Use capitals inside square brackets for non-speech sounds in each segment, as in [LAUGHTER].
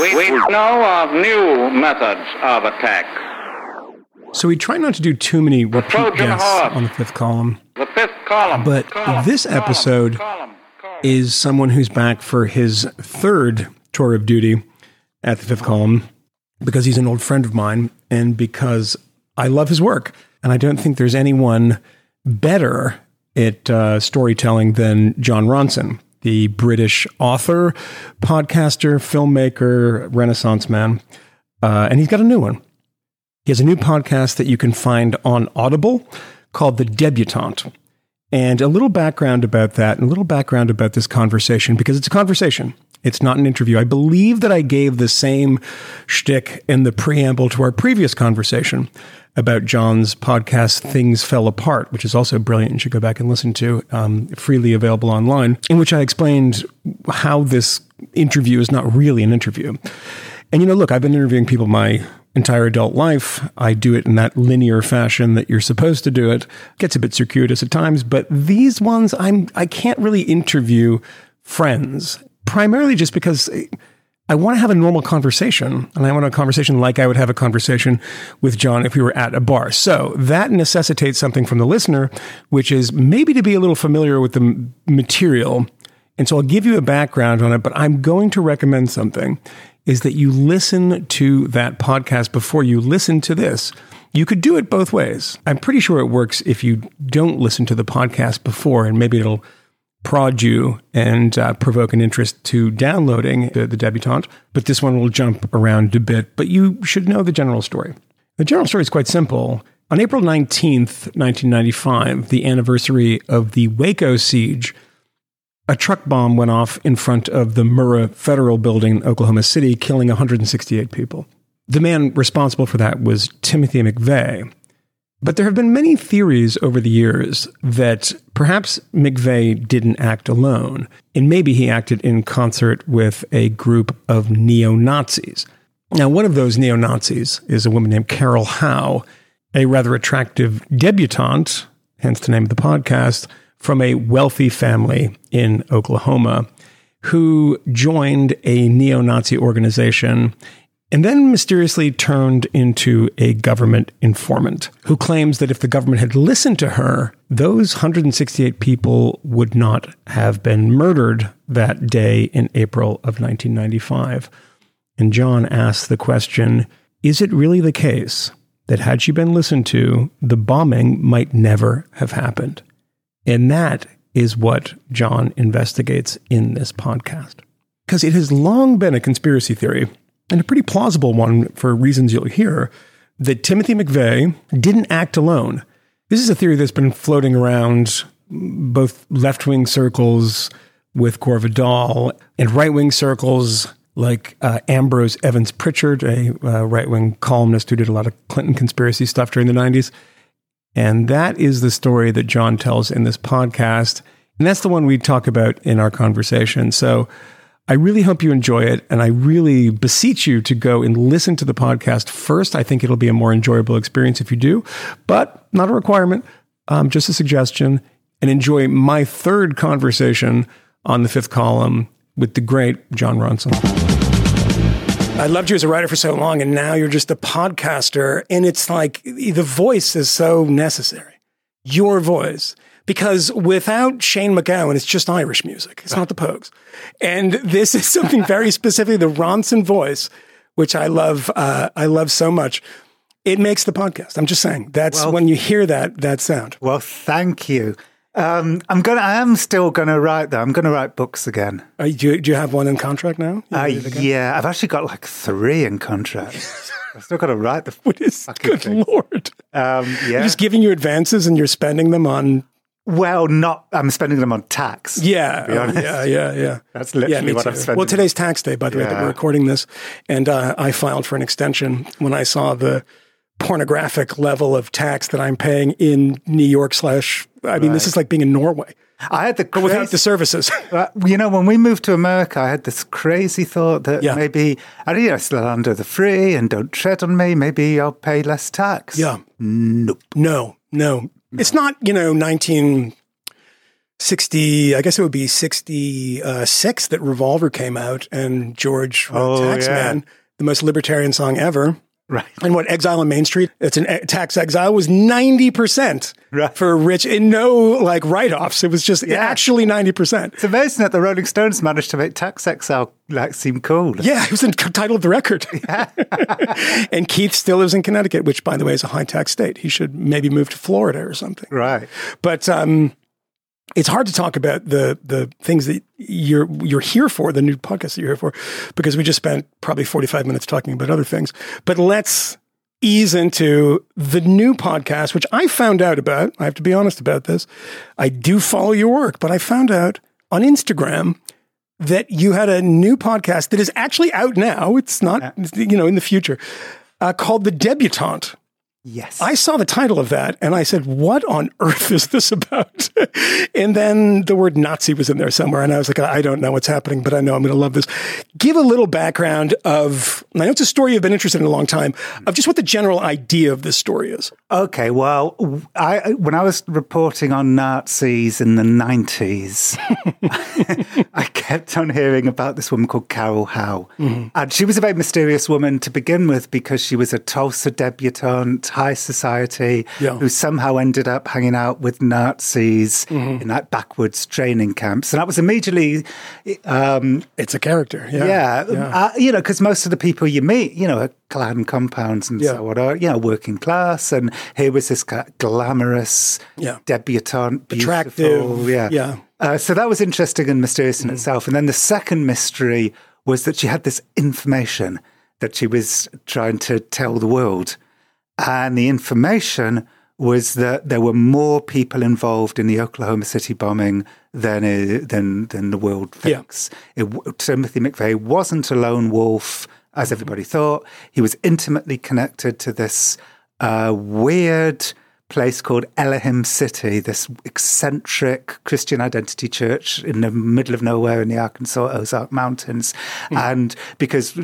We, we know of new methods of attack. So we try not to do too many repeat Trojan guests on the fifth column. The fifth column. But column, this episode column, column. is someone who's back for his third tour of duty at the fifth column because he's an old friend of mine and because I love his work. And I don't think there's anyone better at uh, storytelling than Jon Ronson, the British author, podcaster, filmmaker, Renaissance man. Uh, and he's got a new one. He has a new podcast that you can find on Audible called The Debutante. And a little background about that, and a little background about this conversation, because it's a conversation. It's not an interview. I believe that I gave the same shtick in the preamble to our previous conversation about Jon's podcast, Things Fell Apart, which is also brilliant. You should go back and listen to, um, freely available online, in which I explained how this interview is not really an interview. And you know, look, I've been interviewing people my entire adult life. I do it in that linear fashion that you're supposed to do it. Gets a bit circuitous at times, but these ones I'm I can't really interview friends primarily just because I want to have a normal conversation and I want a conversation like I would have a conversation with Jon if we were at a bar. So that necessitates something from the listener, which is maybe to be a little familiar with the material. And so I'll give you a background on it, but I'm going to recommend something is that you listen to that podcast before you listen to this. You could do it both ways. I'm pretty sure it works if you don't listen to the podcast before, and maybe it'll prod you and uh, provoke an interest to downloading the, the debutante. But this one will jump around a bit, but you should know the general story. The general story is quite simple. On April 19th, 1995, the anniversary of the Waco siege, a truck bomb went off in front of the Murrah Federal Building in Oklahoma City, killing 168 people. The man responsible for that was Timothy McVeigh. But there have been many theories over the years that perhaps McVeigh didn't act alone, and maybe he acted in concert with a group of neo Nazis. Now, one of those neo Nazis is a woman named Carol Howe, a rather attractive debutante, hence the name of the podcast, from a wealthy family in Oklahoma who joined a neo Nazi organization and then mysteriously turned into a government informant who claims that if the government had listened to her, those 168 people would not have been murdered that day in April of 1995. And Jon asks the question Is it really the case that had she been listened to, the bombing might never have happened? And that is what Jon investigates in this podcast. Because it has long been a conspiracy theory and a pretty plausible one for reasons you'll hear, that Timothy McVeigh didn't act alone. This is a theory that's been floating around both left wing circles with Gore Vidal and right wing circles like uh, Ambrose Evans Pritchard, a uh, right wing columnist who did a lot of Clinton conspiracy stuff during the 90s. And that is the story that Jon tells in this podcast. And that's the one we talk about in our conversation. So, I really hope you enjoy it. And I really beseech you to go and listen to the podcast first. I think it'll be a more enjoyable experience if you do, but not a requirement, um, just a suggestion. And enjoy my third conversation on the fifth column with the great Jon Ronson. I loved you as a writer for so long, and now you're just a podcaster. And it's like the voice is so necessary. Your voice because without Shane MacGowan, it's just Irish music. It's not the Pogues. And this is [LAUGHS] something very specific, the Ronson voice, which I love. Uh, I love so much. It makes the podcast. I'm just saying that's Well- when you hear that that sound. Well, thank you. Um, I'm gonna. I am still gonna write though. I'm gonna write books again. Uh, do, you, do you have one in contract now? Uh, ready to go? yeah, I've actually got like three in contract. [LAUGHS] I've still got to write the. What is fucking good thing. lord? Um, yeah. Just giving you advances and you're spending them on. Well, not. I'm spending them on tax. Yeah, be yeah, yeah, yeah. [LAUGHS] That's literally me what I'm too. spending. Well, today's tax day, by the way, that we're recording this, and uh, I filed for an extension when I saw the pornographic level of tax that I'm paying in New York slash. I mean, this is like being in Norway, I had the but without the services. [LAUGHS] You know, when we moved to America, I had this crazy thought that Yeah. maybe I don't know, still under the free and don't tread on me. Maybe I'll pay less tax. yeah, Nope. no, no, it's not. You know, 1960, I guess it would be 66 that Revolver came out and George wrote Oh, Taxman, yeah. the most libertarian song ever. Right. And what Exile on Main Street, it's an e- tax exile was 90% Right. for rich and no like write offs. It was just Yeah. actually 90%. It's amazing that the Rolling Stones managed to make Tax Exile like seem cool. Yeah, it was the title of the record. [LAUGHS] [LAUGHS] and Keith still lives in Connecticut, which, by the way, is a high tax state. He should maybe move to Florida or something. Right. But um, it's hard to talk about the the things that you're you're here for, the new podcast that you're here for, because we just spent probably 45 minutes talking about other things. But let's ease into the new podcast, which I found out about. I have to be honest about this. I do follow your work, but I found out on Instagram that you had a new podcast that is actually out now. It's not, you know, in the future, uh, called The Debutante. Yes. I saw the title of that and I said, What on earth is this about? [LAUGHS] and then the word Nazi was in there somewhere. And I was like, I don't know what's happening, but I know I'm going to love this. Give a little background of, I know it's a story you've been interested in a long time, of just what the general idea of this story is. Okay, well, I when I was reporting on Nazis in the nineties, [LAUGHS] I kept on hearing about this woman called Carol Howe, mm-hmm. and she was a very mysterious woman to begin with because she was a Tulsa debutante, high society, Yeah. who somehow ended up hanging out with Nazis in that backwoods training camps, and that was immediately. Um, It's a character. Yeah. yeah, Uh, you know, because most of the people you meet, you know, are clad in compounds and Yeah. so on, are, you know, working class. And here was this kind of glamorous Yeah. debutante, beautiful, Attractive, Yeah. yeah. Uh, so that was interesting and mysterious in itself. And then the second mystery was that she had this information that she was trying to tell the world. And the information was that there were more people involved in the Oklahoma City bombing than uh, than than the world Yeah. thinks. It, Timothy McVeigh wasn't a lone wolf, as everybody thought. He was intimately connected to this uh, weird place called Elohim City, this eccentric Christian identity church in the middle of nowhere in the Arkansas Ozark Mountains. And because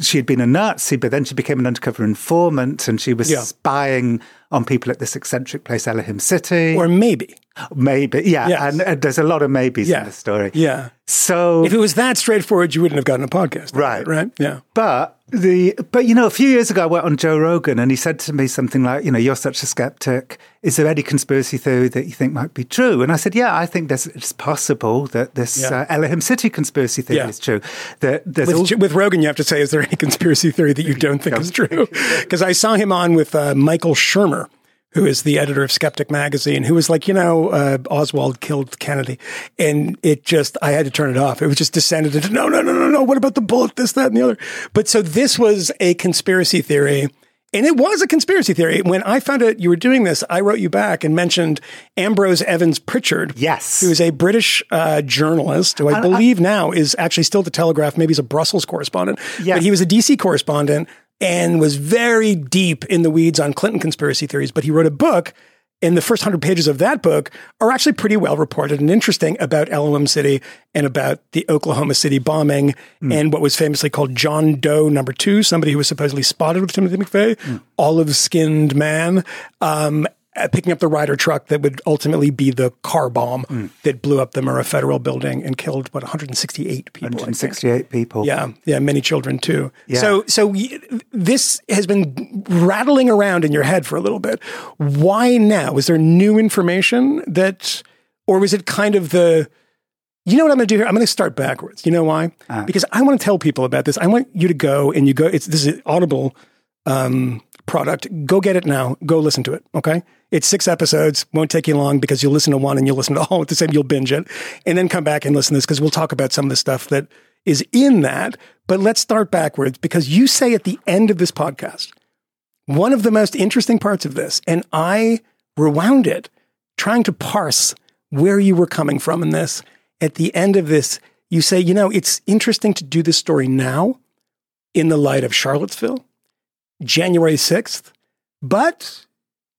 she had been a Nazi, but then she became an undercover informant and she was Yeah. spying on people at this eccentric place, Elohim City. Or maybe. maybe, yeah. Yes. And, uh, there's a lot of maybes Yeah. in the story. Yeah. So If it was that straightforward, you wouldn't have gotten a podcast. Right. Right. Yeah. But the but you know, a few years ago I went on Joe Rogan and he said to me something like, you know, you're such a skeptic. Is there any conspiracy theory that you think might be true? And I said, yeah, I think there's, it's possible that this Yeah. uh, Elohim City conspiracy theory Yeah. is true. That there's all, With, with Rogan, you have to say, is there any conspiracy theory that you don't think is [LAUGHS] true? Because I saw him on with uh, Michael Shermer, who is the editor of Skeptic Magazine, who was like, you know, uh, Oswald killed Kennedy. And it just, I had to turn it off. It was just descended into, no, no, no, no, no. What about the bullet, this, that, and the other? But so this was a conspiracy theory. And it was a conspiracy theory. When I found out you were doing this, I wrote you back and mentioned Ambrose Evans Pritchard. Yes. Who is a British uh, journalist who I believe now is actually still the Telegraph. Maybe he's a Brussels correspondent. Yeah. But he was a DC correspondent and was very deep in the weeds on Clinton conspiracy theories. But he wrote a book. And the first hundred pages of that book are actually pretty well reported and interesting about Elohim City and about the Oklahoma City bombing and what was famously called John Doe number two, somebody who was supposedly spotted with Timothy McVeigh, olive skinned man, um, Uh, picking up the Ryder truck that would ultimately be the car bomb mm. that blew up the Murrah Federal Building and killed, what, 168 people? 168 people. Yeah, yeah, many children too. Yeah. So, so y- this has been rattling around in your head for a little bit. Why now? Was there new information that, or was it kind of the? You know what I'm going to do here? I'm going to start backwards. You know why? Ah. Because I want to tell people about this. I want you to go and you go. It's this is Audible um, product. Go get it now. Go listen to it. Okay. It's six episodes. Won't take you long because you'll listen to one and you'll listen to all at the same. You'll binge it and then come back and listen to this because we'll talk about some of the stuff that is in that. But let's start backwards because you say at the end of this podcast, one of the most interesting parts of this, and I rewound it trying to parse where you were coming from in this. At the end of this, you say, you know, it's interesting to do this story now in the light of Charlottesville, January 6th, but,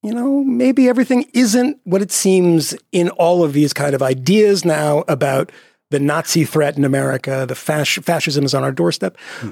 you know, maybe everything isn't what it seems in all of these kind of ideas now about the Nazi threat in America, the fasc- fascism is on our doorstep. Hmm.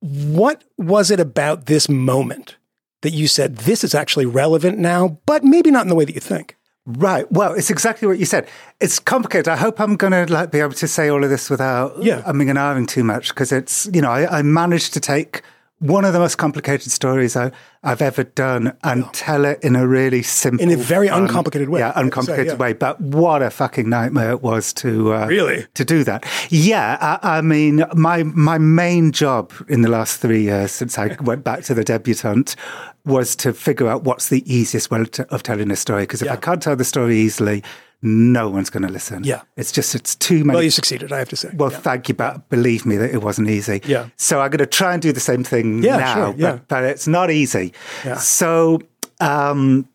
What was it about this moment that you said this is actually relevant now, but maybe not in the way that you think? Right. Well, it's exactly what you said. It's complicated. I hope I'm going to like be able to say all of this without Yeah. umming and ahhing too much because it's you know I, I managed to take one of the most complicated stories I, I've ever done and tell it in a really simple, In a very fun- uncomplicated way. Yeah, uncomplicated yeah. way. But what a fucking nightmare it was to uh, Really? to do that. Yeah, I, I mean, my my main job in the last three years since I [LAUGHS] went back to the debutante was to figure out what's the easiest way to, of telling a story. Because if I can't tell the story easily, no one's going to listen. Yeah. it's just it's too many. Well, you succeeded, I have to say. Well, thank you, but believe me that it wasn't easy. Yeah. So I'm going to try and do the same thing Yeah, now, sure, yeah. but, but it's not easy. Yeah. So um,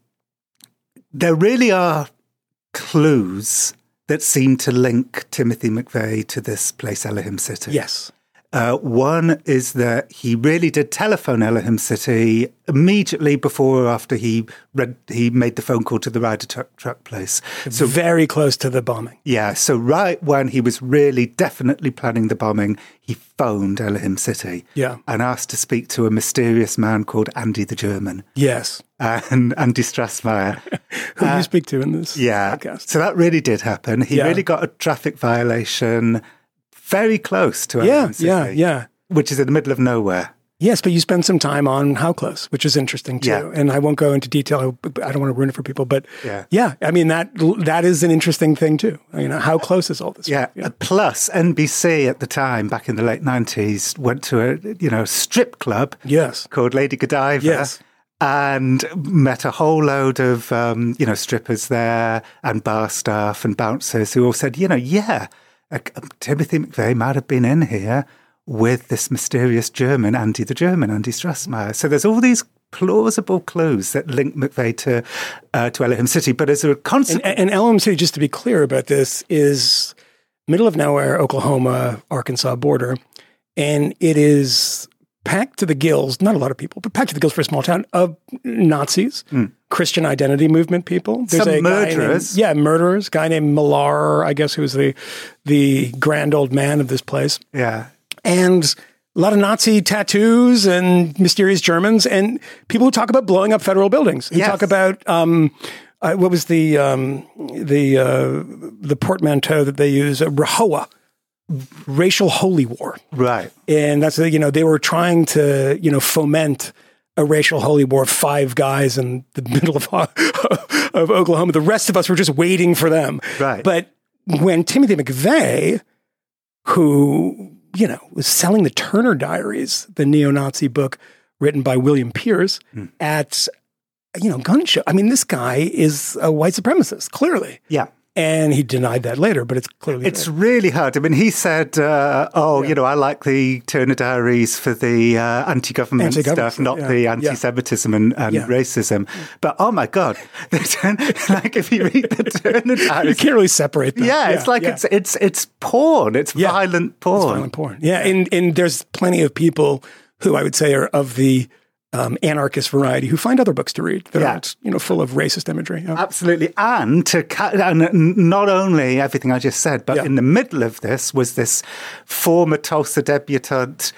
there really are clues that seem to link Timothy McVeigh to this place, Elohim City. yes. Uh, one is that he really did telephone Elohim City immediately before or after he read, he made the phone call to the Ryder truck, truck place. So very close to the bombing. Yeah, so right when he was really definitely planning the bombing, he phoned Elohim City Yeah. and asked to speak to a mysterious man called Andy the German Yes. and Andy Strassmeir. [LAUGHS] Who do you speak to in this Uh, Yeah, podcast? so that really did happen. He Yeah. really got a traffic violation very close to Yeah, yeah, yeah. which is in the middle of nowhere. Yes, but you spend some time on how close, which is interesting too. Yeah. And I won't go into detail. I don't want to ruin it for people, but Yeah. yeah, I mean that that is an interesting thing too. You know, how close is all this? Yeah. Uh, Plus, NBC at the time, back in the late nineties, went to a you know strip club Yes. called Lady Godiva. Yes. And met a whole load of um, you know strippers there and bar staff and bouncers who all said, you know, yeah, Timothy McVeigh might have been in here with this mysterious German, Andy the German, Andy Strassmeir. So there's all these plausible clues that link McVeigh to uh, to Elohim City. But as a consequence, And, and Elohim City, just to be clear about this, is middle of nowhere, Oklahoma, Arkansas border, and it is packed to the gills. Not a lot of people, but packed to the gills for a small town of Nazis, Christian identity movement people. Hmm. Some guy named- murderers. yeah, murderers. Guy named Millar, I guess, who was the the grand old man of this place yeah, and a lot of Nazi tattoos and mysterious Germans and people who talk about blowing up federal buildings. Who Yes. talk about um, uh, what was the um, the uh, the portmanteau that they use, uh, RAHOWA, racial holy war, right. and that's you know they were trying to you know foment a racial holy war. Five guys in the [LAUGHS] middle of of Oklahoma. The rest of us were just waiting for them. Right. But when Timothy McVeigh, who you know was selling the Turner Diaries, the neo-Nazi book written by William Pierce, Hmm. at you know gun show. I mean, this guy is a white supremacist, clearly. Yeah. And he denied that later, but it's clearly It's really hard. I mean, he said, uh, "Oh, you know, I like the Turner Diaries for the uh, anti-government, Anti-government stuff, not stuff, the anti-Semitism and, and Yeah. racism." But oh my god, [LAUGHS] [LAUGHS] like if you read the Turner [LAUGHS] Diaries. you can't really separate them. yeah, it's like yeah. it's it's it's porn. It's Yeah. violent porn. violent porn. Yeah, and and there's plenty of people who I would say are of the um, anarchist variety who find other books to read that Yeah. aren't you know full of racist imagery. Yeah. Absolutely. And to cut, and not only everything I just said, but Yeah. in the middle of this was this former Tulsa debutante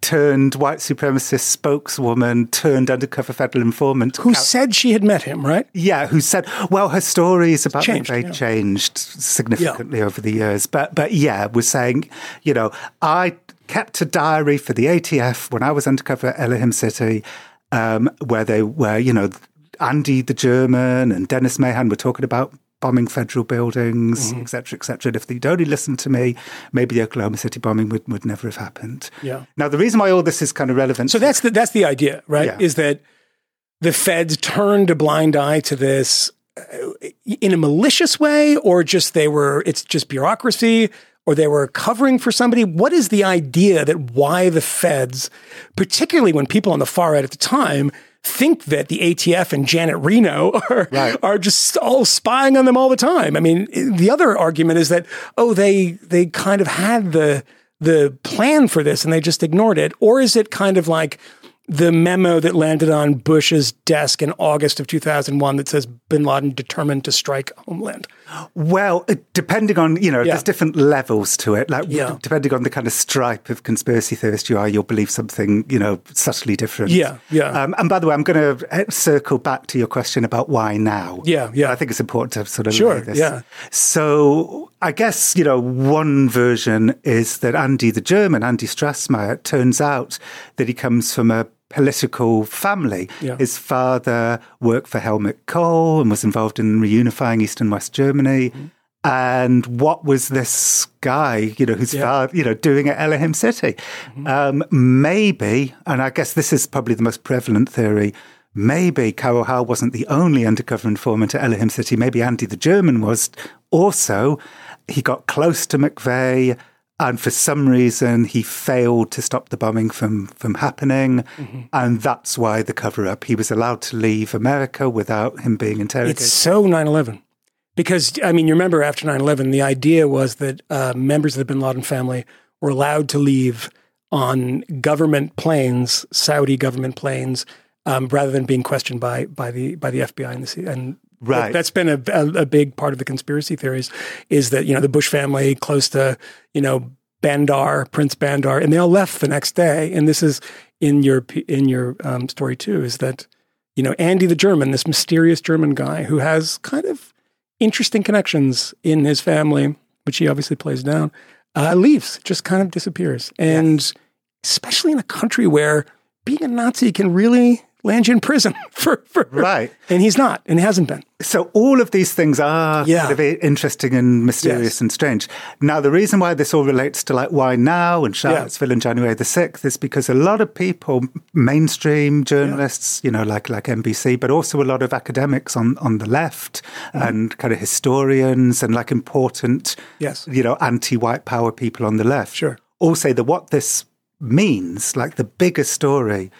turned white supremacist spokeswoman turned undercover federal informant. who said she had met him, right? yeah, who said, well, her stories about Changed, McVeigh yeah. changed significantly over the years. But, but yeah, was saying, you know, I kept a diary for the ATF when I was undercover at Elohim City, um, where they were, you know, Andy the German and Dennis Mahon were talking about bombing federal buildings, Mm-hmm. et cetera, et cetera. And if they'd only listened to me, maybe the Oklahoma City bombing would, would never have happened. Yeah. Now, the reason why all this is kind of relevant. So that's the that's the idea, right? Yeah. Is that the feds turned a blind eye to this uh, in a malicious way, or just they were it's just bureaucracy, or they were covering for somebody. What is the idea that why the feds, particularly when people on the far right at the time think that the ATF and Janet Reno [LAUGHS] are Right. are just all spying on them all the time. I mean, the other argument is that oh, they they kind of had the the plan for this and they just ignored it, or is it kind of like the memo that landed on Bush's desk in August of 2001 that says bin Laden determined to strike homeland. Well, uh, depending on, you know, Yeah. there's different levels to it. Like, Yeah. depending on the kind of stripe of conspiracy theorist you are, you'll believe something, you know, subtly different. Yeah, yeah. Um, and by the way, I'm going to circle back to your question about why now. Yeah, yeah. I think it's important to sort of Sure, this. yeah. So I guess, you know, one version is that Andy the German, Andy Strassmeir, turns out that he comes from a political family. Yeah. His father worked for Helmut Kohl and was involved in reunifying East and West Germany. Mm-hmm. And what was this guy, you know, whose Yeah. father, you know, doing at Elohim City? Um, maybe, and I guess this is probably the most prevalent theory. Maybe Carol Howe wasn't the only undercover informant at Elohim City. Maybe Andy the German was also. He got close to McVeigh, and for some reason he failed to stop the bombing from from happening, and that's why the cover up. He was allowed to leave America without him being interrogated. It's so 9 11. Because, I mean, you remember after 9 11, the idea was that uh, members of the bin Laden family were allowed to leave on government planes, Saudi government planes, um, rather than being questioned by, by, the, by the FBI and the and Right. That's been a, a, a big part of the conspiracy theories is that, you know, the Bush family close to, you know, Bandar, Prince Bandar, and they all left the next day. And this is in your, in your um, story too, is that, you know, Andy the German, this mysterious German guy who has kind of interesting connections in his family, which he obviously plays down, uh, leaves, just kind of disappears. And especially in a country where being a Nazi can really land you in prison [LAUGHS] for, for Right. And he's not, and he hasn't been. So all of these things are Yeah. kind of interesting and mysterious Yes. and strange. Now, the reason why this all relates to like why now and Charlottesville and January the sixth is because a lot of people, mainstream journalists, you know, like like NBC, but also a lot of academics on on the left Mm-hmm. and kind of historians and like important, Yes. you know, anti-white power people on the left, Sure. all say that what this means, like the bigger story,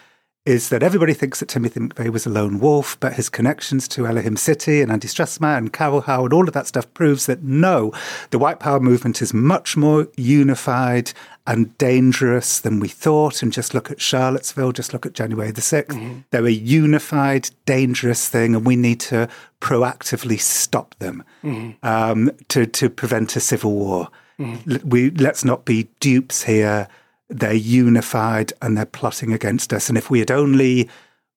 is that everybody thinks that Timothy McVeigh was a lone wolf, but his connections to Elohim City and Andy Strassmeir and Carol and all of that stuff proves that no, the white power movement is much more unified and dangerous than we thought. And just look at Charlottesville, just look at January the 6th. Mm-hmm. They're a unified, dangerous thing, and we need to proactively stop them mm-hmm. um, to, to prevent a civil war. Mm-hmm. L- We, let's not be dupes here they're unified and they're plotting against us. And if we had only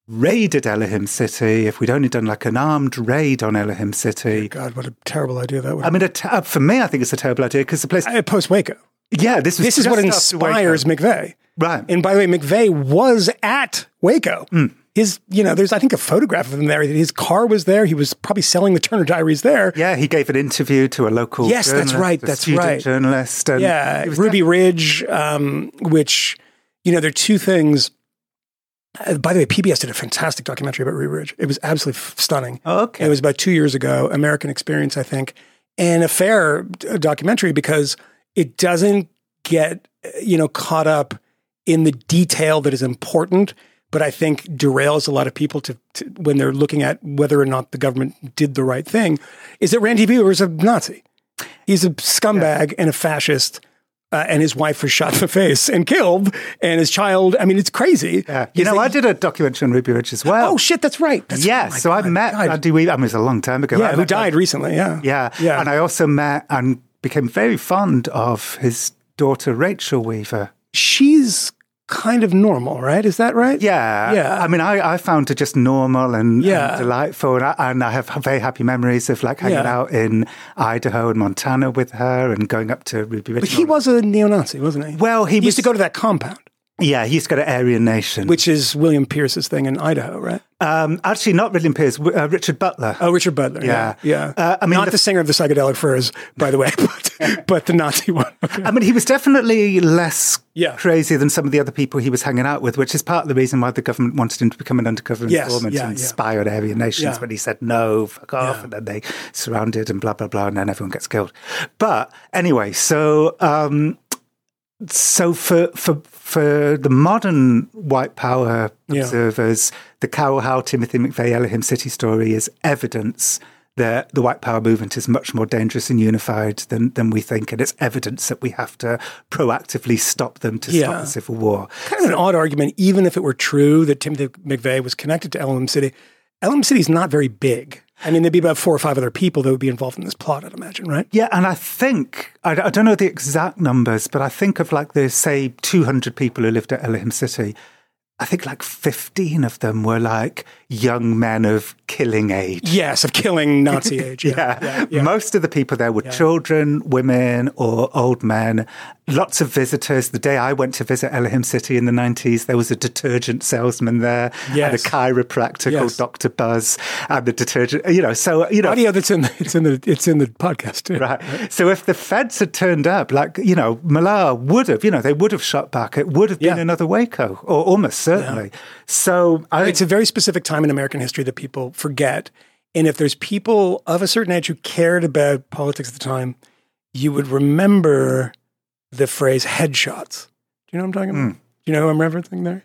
raided Elohim City, if we'd only done like an armed raid on Elohim City, God, what a terrible idea that would I mean, t- uh, for me, I think it's a terrible idea because the place, be. Post Waco. yeah, this This is what inspires McVeigh. Right. And by the way, McVeigh was at Waco. Hmm. His, you know, there's I think a photograph of him there. His car was there. He was probably selling the Turner Diaries there. yeah, he gave an interview to a local. Yes, that's right, that's right. Journalist. And Yeah, Ruby Ridge, um, which you know, there are two things. Uh, by the way, PBS did a fantastic documentary about Ruby Ridge. It was absolutely f- stunning. Oh, okay. It was about two years ago, American Experience, I think, and a fair uh, documentary because it doesn't get uh, you know caught up in the detail that is important, but I think derails a lot of people to, to when they're looking at whether or not the government did the right thing. Is that Randy Weaver is a Nazi? He's a scumbag and a fascist. Uh, and his wife was shot in the face and killed, and his child. I mean, it's crazy. Yeah. You He's know, I did a documentary on Ruby Ridge as well. Oh shit, that's right. That's, yeah, oh so I God, met God. Andy Weaver. I mean, it was a long time ago. Yeah, who met- died recently? Yeah, Yeah, yeah. And I also met and became very fond of his daughter Rachel Weaver. she's kind of normal, right? Is that right? Yeah, Yeah. I mean, I, I found it just normal and, Yeah. and delightful, and I, and I have very happy memories of like hanging Yeah. out in Idaho and Montana with her, and going up to Ruby Ridge. But he was a neo-Nazi, wasn't he? Well, he he used to go to that compound, yeah, he's got an Aryan Nation, which is William Pierce's thing in Idaho, right? um, actually not William Pierce, uh, Richard Butler. Oh, Richard Butler. Yeah. yeah. Uh, I mean, not the- the, singer of the psychedelic furs, by the way, [LAUGHS] but, but the Nazi one. Okay. I mean, he was definitely less Yeah. crazy than some of the other people he was hanging out with, which is part of the reason why the government wanted him to become an undercover Yes, informant yeah, and yeah. spy on Aryan nations. Yeah. But he said no, fuck off, Yeah. and then they surrounded and blah blah blah, and then everyone gets killed. But anyway, so um, so for for for the modern white power Yeah. observers, the Carol Howe, Timothy McVeigh, Elohim City story is evidence that the white power movement is much more dangerous and unified than, than we think. And it's evidence that we have to proactively stop them to Yeah. stop the civil war. kind of an odd argument, even if it were true that Timothy McVeigh was connected to Elohim City. Elohim City is not very big. I mean, there'd be about four or five other people that would be involved in this plot, I'd imagine, right? Yeah, and I think, I, I don't know the exact numbers, but I think of like the, say, 200 people who lived at Elohim City. I think like 15 of them were like young men of killing age. Yes, of killing [LAUGHS] Nazi age. Yeah, Yeah. yeah, yeah. Most of the people there were children, women, or old men. Lots of visitors. The day I went to visit Elohim City in the 90s, there was a detergent salesman there Yes. and a chiropractor Yes. called Dr. Buzz and the detergent, you know, so, you know, Audio that's in the, it's in the it's in the podcast too. Right. So if the feds had turned up, like, you know, Millar would have, you know, they would have shot back. It would have been another Waco, or almost certainly. So I, It's a very specific time in American history that people forget. And if there's people of a certain age who cared about politics at the time, you would remember the phrase headshots. Do you know what I'm talking about? Do you know who I'm referencing there?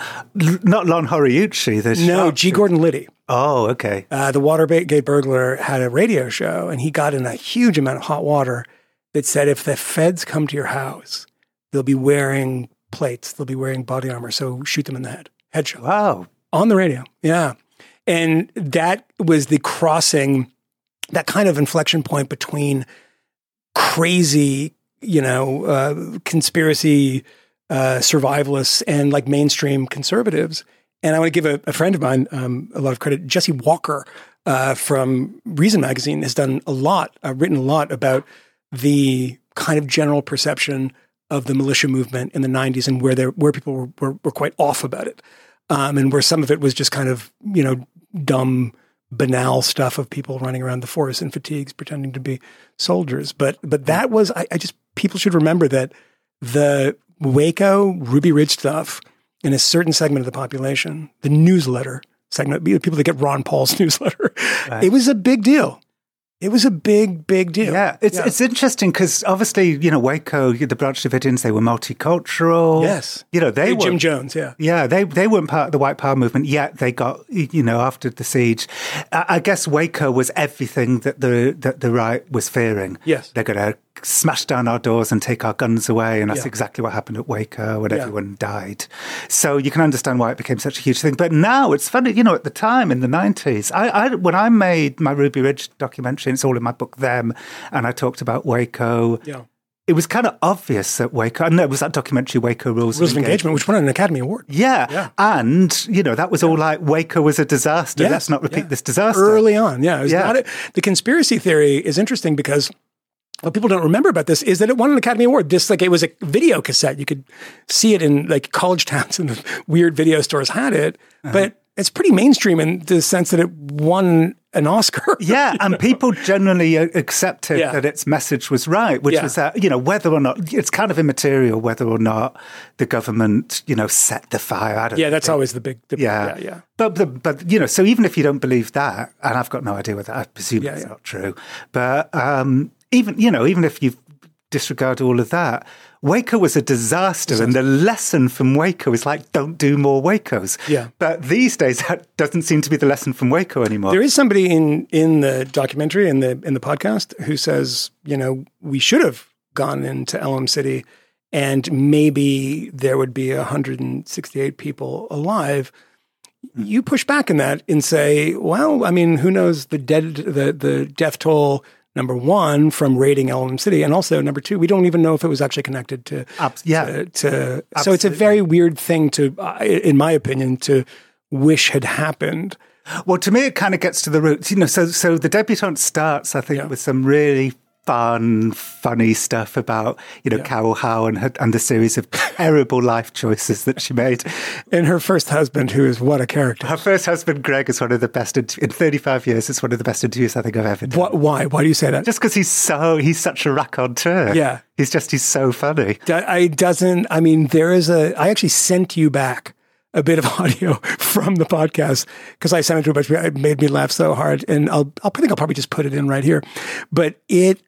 l- not Lon Horiuchi. No, G. Gordon Liddy. Oh, okay. Uh, the Watergate burglar had a radio show, and he got in a huge amount of hot water that said if the feds come to your house, they'll be wearing plates, they'll be wearing body armor, so shoot them in the head. Headshot. Wow. On the radio. Yeah. And that was the crossing, that kind of inflection point between crazy, you know, uh, conspiracy uh, survivalists and like mainstream conservatives. And I want to give a, a friend of mine um, a lot of credit. Jesse Walker uh, from Reason Magazine has done a lot, uh, written a lot about the kind of general perception of the militia movement in the 90s and where, where people were, were, were quite off about it um, and where some of it was just kind of you know dumb, banal stuff of people running around the forest in fatigues pretending to be soldiers. But but that was I, I just people should remember that the Waco Ruby Ridge stuff in a certain segment of the population, the newsletter segment, the people that get Ron Paul's [LAUGHS] newsletter, it was a big deal. It was a big, big deal. Yeah, it's it's interesting because obviously, you know, Waco, the Branch Davidians, they were multicultural. Yes. You know, they Hey, were. Jim Jones, yeah. Yeah, they they weren't part of the White Power movement yet. They got you know after the siege. I, I guess Waco was everything that the that the right was fearing. Yes. they're going to smash down our doors and take our guns away, and that's Yeah. exactly what happened at Waco, and Yeah. everyone died. So you can understand why it became such a huge thing. But now it's funny, you know, at the time in the nineties, I, I when I made my Ruby Ridge documentary, and it's all in my book. Them, and I talked about Waco. Yeah. It was kind of obvious that Waco. No, it was that documentary Waco Rules, Rules of Engagement, which won an Academy Award. yeah. Yeah. And, you know, that was all like Waco was a disaster. Let's not repeat this disaster. early on. Yeah, it was Yeah. not a, the conspiracy theory is interesting because what people don't remember about this is that it won an Academy Award. This like it was a video cassette. You could see it in like college [LAUGHS] towns and the weird video stores had it, Uh-huh. but it's pretty mainstream in the sense that it won an Oscar. [LAUGHS] Yeah, and people generally uh, accepted Yeah. that its message was right, which Yeah. was that, you know, whether or not, it's kind of immaterial whether or not the government, you know, set the fire. I yeah, that's always the big. The, Yeah. yeah, yeah. But, but, but, you know, so even if you don't believe that, and I've got no idea whether, I presume Yeah, it's not true, but um, even, you know, even if you disregard all of that, Waco was a disaster, and the lesson from Waco is like, don't do more Wacos. Yeah. But these days, that doesn't seem to be the lesson from Waco anymore. There is somebody in in the documentary in the in the podcast who says, you know, we should have gone into Elohim City, and maybe there would be 168 people alive. Hmm. You push back in that and say, well, I mean, who knows the dead the the death toll number one from raiding Elohim City, and also number two, we don't even know if it was actually connected to Abs- yeah. to, to so it's a very weird thing to, uh, in my opinion, to wish had happened. Well, to me, it kind of gets to the roots, you know. So, so the debutante starts, I think, Yeah. with some really fun, funny stuff about you know Carol Howe and her, and the series of [LAUGHS] terrible life choices that she made. And her first husband, who is what a character. Her first husband, Greg, is one of the best in, in 35 years. It's one of the best interviews I think I've ever done. What, why? Why do you say that? Just because he's so he's such a raconteur. Yeah. he's just he's so funny. Do- I doesn't. I mean, there is a. I actually sent you back a bit of [LAUGHS] audio from the podcast because I sent it to a bunch of people. It made me laugh so hard, and I'll. I'll I think I'll probably just put it in right here. But it.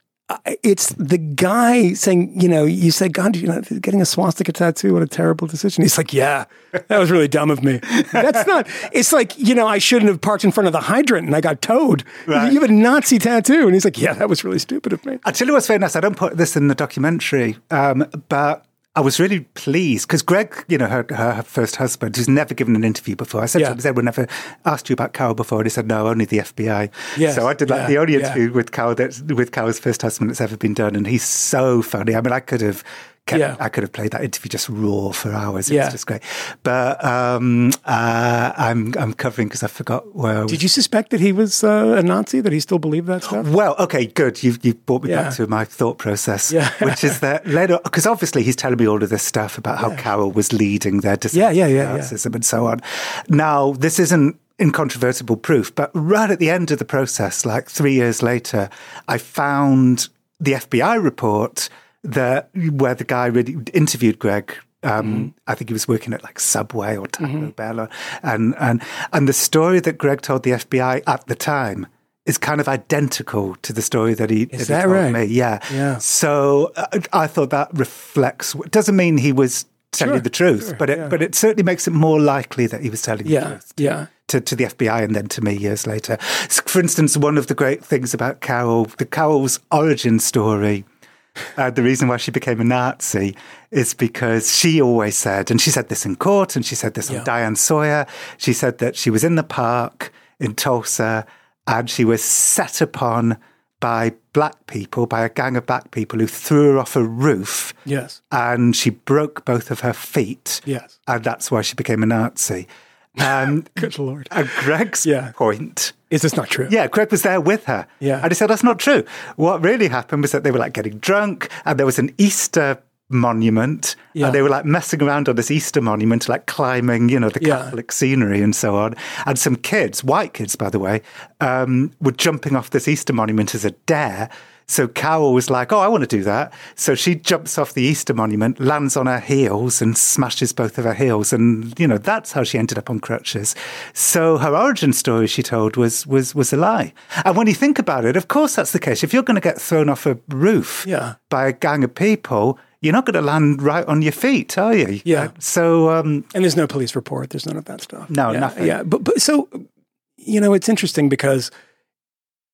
It's the guy saying, you know, you say, God, you know, getting a swastika tattoo, what a terrible decision. He's like, yeah, that was really dumb of me. That's not, it's like, you know, I shouldn't have parked in front of the hydrant and I got towed. Right. You have a Nazi tattoo. And he's like, yeah, that was really stupid of me. I tell you what's very nice. I don't put this in the documentary, um, but I was really pleased because Greg, you know, her, her first husband, who's never given an interview before. I said Yeah. to him, "Has anyone ever asked you about Carol before?" And he said, "No, only the FBI." Yes, So I did like yeah, the only yeah. interview with Carol that's with Carol's first husband that's ever been done, and he's so funny. I mean, I could have. Kept, Yeah. I could have played that interview just raw for hours. It Yeah. was just great. But um, uh, I'm I'm covering because I forgot where. I was Did you suspect that he was uh, a Nazi, that he still believed that stuff? well, okay, good. You've, you've brought me Yeah. back to my thought process, which is that later, because obviously he's telling me all of this stuff about how Carol was leading their Yeah, yeah, yeah, yeah. And so on. Now, this isn't incontrovertible proof, but right at the end of the process, like three years later, I found the FBI report that where the guy really interviewed Greg. Um, Mm-hmm. I think he was working at like Subway or Taco Bell, or, and and and the story that Greg told the FBI at the time is kind of identical to the story that he, Is he that told right? me. Yeah, Yeah. So uh, I thought that reflects. Doesn't mean he was telling Sure, the truth, sure, but it yeah. but it certainly makes it more likely that he was telling the Yeah, truth yeah. to, to the FBI and then to me years later. For instance, one of the great things about Carol, the Carol's origin story, uh, the reason why she became a Nazi is because she always said, and she said this in court, and she said this Yeah. on Diane Sawyer. She said that she was in the park in Tulsa and she was set upon by black people, by a gang of black people who threw her off a roof Yes. and she broke both of her feet. Yes. And that's why she became a Nazi. Um, [LAUGHS] Good Lord. and Greg's Yeah. point. Is this not true? Yeah, Greg was there with her. Yeah. And he said, that's not true. What really happened was that they were like getting drunk and there was an Easter monument Yeah. and they were like messing around on this Easter monument, like climbing, you know, the Yeah. Catholic scenery and so on. And some kids, white kids, by the way, um, were jumping off this Easter monument as a dare. So Carol was like, "Oh, I want to do that." So she jumps off the Easter monument, lands on her heels, and smashes both of her heels, and you know that's how she ended up on crutches. So her origin story, she told, was was was a lie. And when you think about it, of course that's the case. If you're going to get thrown off a roof Yeah. by a gang of people, you're not going to land right on your feet, are you? Yeah. So um, And there's no police report. There's none of that stuff. No, yeah, nothing. Yeah, but but so you know, it's interesting because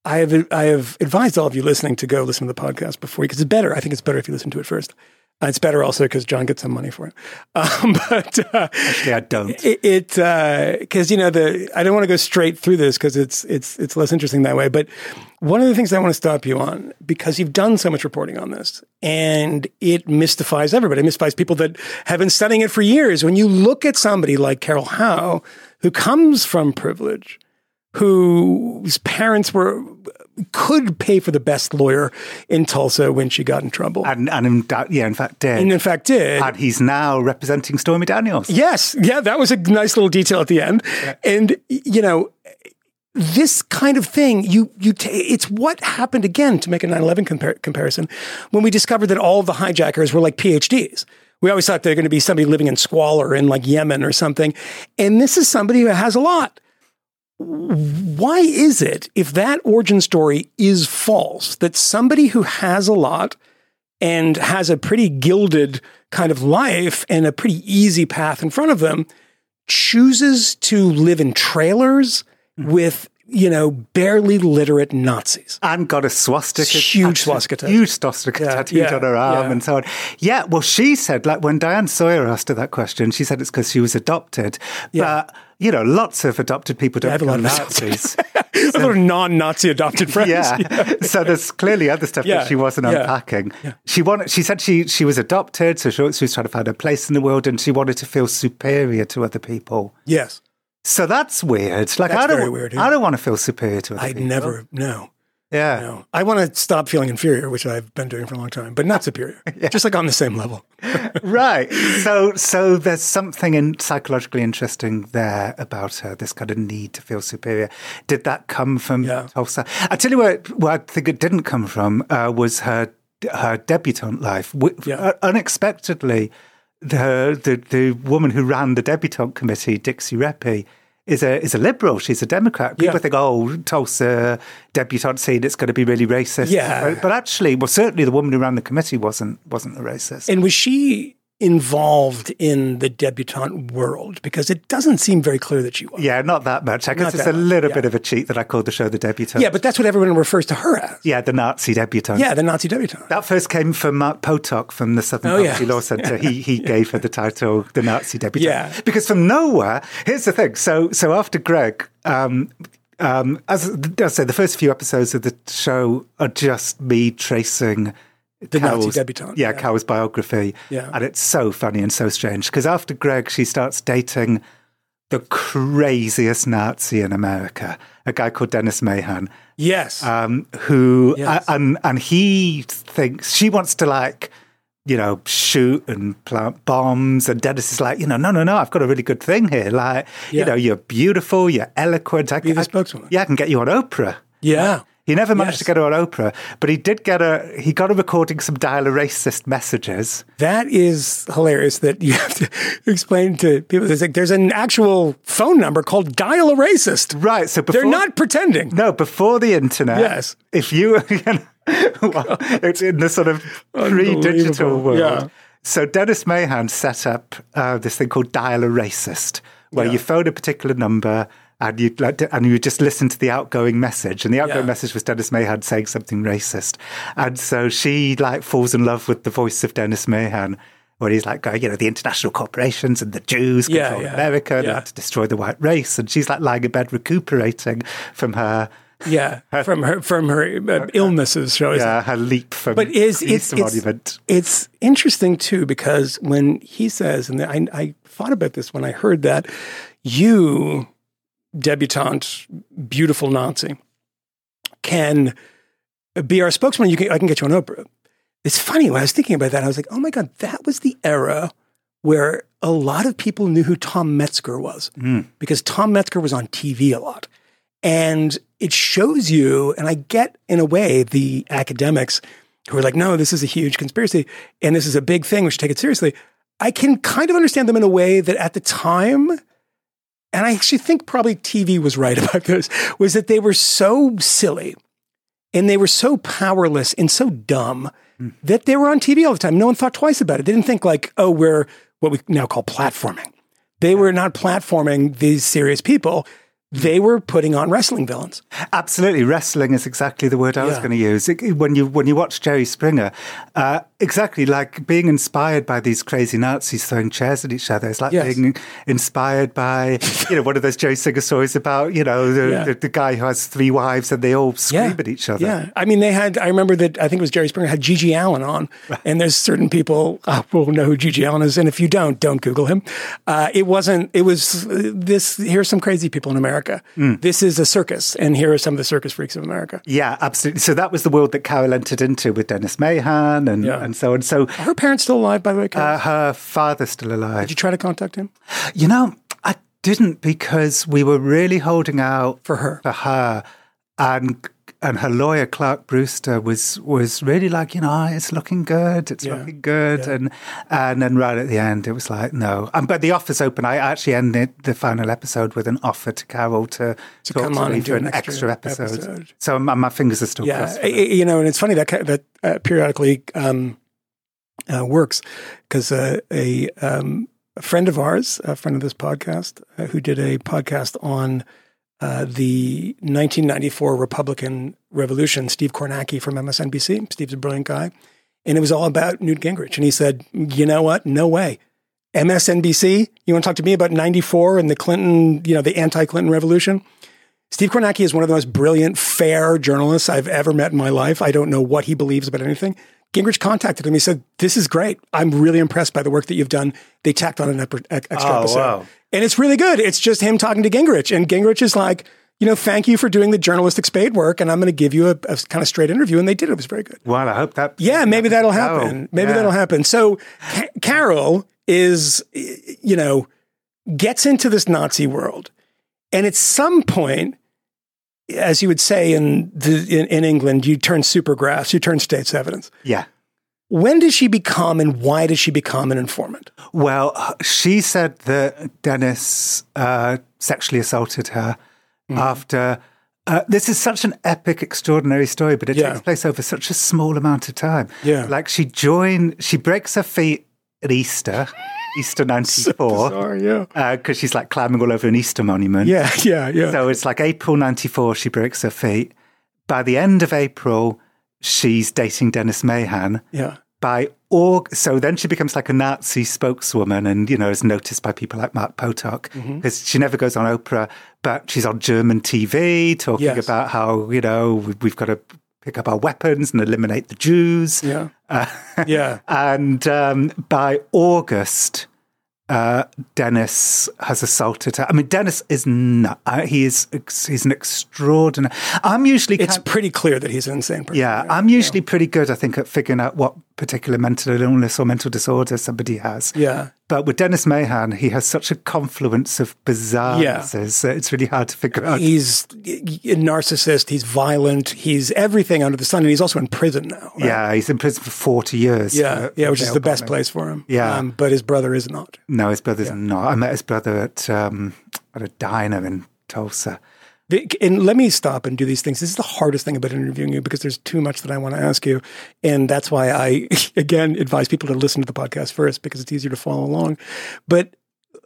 I have I have advised all of you listening to go listen to the podcast before because it's better. I think it's better if you listen to it first. Uh, it's better also because Jon gets some money for it. [LAUGHS] Um, but uh, actually, I don't. it because you know the I don't want to go straight through this because it's it's it's less interesting that way. But one of the things I want to stop you on because you've done so much reporting on this and it mystifies everybody, it mystifies people that have been studying it for years. When you look at somebody like Carol Howe, who comes from privilege, whose parents were could pay for the best lawyer in Tulsa when she got in trouble, and and in, yeah, in fact, did. and in fact did. and he's now representing Stormy Daniels. Yes, yeah, that was a nice little detail at the end. And you know, this kind of thing, you you ta it's what happened again to make a 9/11 compar- comparison when we discovered that all the hijackers were like PhDs. We always thought they're going to be somebody living in squalor in like Yemen or something, and this is somebody who has a lot. Why is it, if that origin story is false, that somebody who has a lot and has a pretty gilded kind of life and a pretty easy path in front of them chooses to live in trailers hmm. with, you know, barely literate Nazis. and got a swastika, Huge swastika huge swastika Yeah, tattooed yeah, on her arm, yeah. and so on. Yeah, well, she said like when Diane Sawyer asked her that question, she said it's because she was adopted. Yeah. But you know, lots of adopted people don't I have a lot become of Nazis. [LAUGHS] a lot of non-Nazi adopted friends. [LAUGHS] yeah. so there's clearly other stuff Yeah, that she wasn't yeah, unpacking. She wanted. She said she she was adopted, so she, she was trying to find her place in the world, and she wanted to feel superior to other people. Yes. So that's weird. Like That's I don't, very weird. I don't want to feel superior to other I'd people. never, no. Yeah. No. I want to stop feeling inferior, which I've been doing for a long time, but not superior. [LAUGHS] Just like on the same level. [LAUGHS] [LAUGHS] right. So, so there's something in psychologically interesting there about her. This kind of need to feel superior. Did that come from Yeah. Tulsa? I tell you where, where I think it didn't come from uh, was her her debutante life. Yeah. uh, unexpectedly, the, the the woman who ran the debutante committee, Dixie Reppy, is a is a liberal. She's a Democrat. People Yeah. think, oh, Tulsa debutante scene, it's going to be really racist. Yeah. but, but actually, well, certainly the woman who ran the committee wasn't wasn't a racist. And was she involved in the debutante world? Because it doesn't seem very clear that she was. yeah, not that much. I guess Not it's a much, little yeah. bit of a cheat that I called the show the debutante. Yeah, but that's what everyone refers to her as. yeah, the Nazi debutante. Yeah, the Nazi debutante. That first came from Mark Potok from the Southern Oh, yeah. Poverty Law Centre. He he [LAUGHS] gave her the title the Nazi debutante. Yeah. Because from nowhere, here's the thing. So so after Greg, um, um, as I say, the first few episodes of the show are just me tracing The Nazi debutante, Yeah, yeah. Biography. Yeah. And it's so funny and so strange because after Greg, she starts dating the craziest Nazi in America, a guy called Dennis Mahon Yes. um, who Yes. and and he thinks she wants to like you know shoot and plant bombs and Dennis is like you know no no no I've got a really good thing here like you know you're beautiful you're eloquent I, Be I- spokeswoman. yeah I can get you on Oprah yeah. He never managed Yes. to get her on Oprah but he did get a he got her recording some dial a racist messages That is hilarious that you [LAUGHS] have to explain to people. There's, like, there's an actual phone number called Dial a Racist. right so before They're not pretending. no before the internet Yes. if you [LAUGHS] well, it's in the sort of pre-digital world Yeah. So Dennis Mahon set up uh, this thing called Dial a Racist, where you phone a particular number and you like, and you just listen to the outgoing message, and the outgoing Yeah. message was Dennis Mahon saying something racist, and so she like falls in love with the voice of Dennis Mahon. Where he's like going, you know, the international corporations and the Jews control yeah, America, they yeah. had to destroy the white race. And she's like lying in bed recuperating from her, Yeah, from her from her uh, illnesses, shall yeah, her leap from But is it's, it's it's interesting too because when he says, and I, I thought about this when I heard that you debutante, beautiful Nazi, can be our spokesman. You can I can get you on Oprah. It's funny when I was thinking about that. I was like, oh my god, that was the era where a lot of people knew who Tom Metzger was hmm. because Tom Metzger was on TV a lot. And it shows you, and I get in a way the academics who are like, no, this is a huge conspiracy and this is a big thing, we should take it seriously. I can kind of understand them in a way that at the time, and I actually think probably TV was right [LAUGHS] about this, was that they were so silly and they were so powerless and so dumb hmm. that they were on TV all the time. No one thought twice about it. They didn't think like, oh, we're what we now call platforming. They were not platforming these serious people. They were putting on wrestling villains. Absolutely, wrestling is exactly the word I was going to use. It- when you when you watch Jerry Springer, uh, exactly like being inspired by these crazy Nazis throwing chairs at each other. It's like Yes. being inspired by you know one of those Jerry Springer stories about you know the, Yeah. the, the guy who has three wives and they all scream at each other. Yeah. I mean, they had, I remember that, I think it was Jerry Springer had GG Allin on, [LAUGHS] and there's certain people uh, will know who GG Allin is. And if you don't, don't Google him. Uh, it wasn't, it was uh, this, here's some crazy people in America. Mm. This is a circus, and here are some of the circus freaks of America. Yeah, absolutely. So that was the world that Carol entered into with Dennis Mahon and, Yeah. and so on. So Are her parents still alive, by the way? Carol? uh, her father's still alive. Did you try to contact him? You know, I didn't because we were really holding out For her. For her, and and her lawyer Clark Brewster was was really like, you know, "Ah, it's looking good, it's Yeah. looking good, and and then right at the end, it was like, no. Um, but the offer's open. I actually ended the final episode with an offer to Carol to, To come on and do an an extra extra, episode. episode. So my, my fingers are still Yeah, crossed. for I- that. I- you know, and it's funny that that uh, periodically um, uh, works because uh, a, um, a friend of ours, a friend of this podcast, uh, who did a podcast on uh, the 1994 Republican Revolution, Steve Kornacki from MSNBC. Steve's a brilliant guy, and it was all about Newt Gingrich. And he said, "You know what? No way." MSNBC, you want to talk to me about 94 and the Clinton, you know, the anti-Clinton revolution? Steve Kornacki is one of the most brilliant, fair journalists I've ever met in my life. I don't know what he believes about anything. Gingrich contacted him. He said, This is great. I'm really impressed by the work that you've done. They tacked on an extra Oh, episode. wow. And it's really good. It's just him talking to Gingrich. And Gingrich is like, you know, thank you for doing the journalistic spade work. And I'm going to give you a, a kind of straight interview. And they did. It was very good. Well, I hope that. Yeah, maybe that'll Oh, happen. Maybe yeah. that'll happen. So Ca- Carol is, you know, gets into this Nazi world, and at some point, as you would say in the in, in England, you turn supergrass, you turn state's evidence. Yeah. When does she become and why does she become an informant? Well, she said that Dennis uh, sexually assaulted her Mm-hmm. after. Uh, this is such an epic, extraordinary story, but it Yeah. takes place over such a small amount of time. Yeah. Like she joined, she breaks her feet at Easter, Easter [LAUGHS] 94, Sorry, yeah. because she's like climbing all over an Easter monument. Yeah, yeah, yeah. So it's like April 94, she breaks her feet. By the end of April, she's dating Dennis Mahon. yeah. By Aug- so then she becomes like a Nazi spokeswoman and, you know, is noticed by people like Mark Potok Mm-hmm. because she never goes on Oprah, but she's on German TV talking Yes. about how, you know, we've got to pick up our weapons and eliminate the Jews. Yeah. Uh, Yeah. [LAUGHS] and um, by August, uh, Dennis has assaulted her. I mean, Dennis is not. Uh, he is. ex- He's an extraordinary. I'm usually. It's pretty clear that he's an insane person. yeah, I'm usually pretty good. I think at figuring out what particular mental illness or mental disorder somebody has. Yeah. But with Dennis Mahon, he has such a confluence of bizarrenesses that it's really hard to figure out. He's a narcissist. He's violent. He's everything under the sun. And he's also in prison now. right? yeah, he's in prison for 40 years. Yeah. for- Yeah. Which is the best place for him. Yeah. Um, but his brother is not. No, his brother's not. I met his brother at um, at a diner in Tulsa. And let me stop and do these things. This is the hardest thing about interviewing you because there's too much that I want to ask you. And that's why I, [LAUGHS] again, advise people to listen to the podcast first because it's easier to follow along. But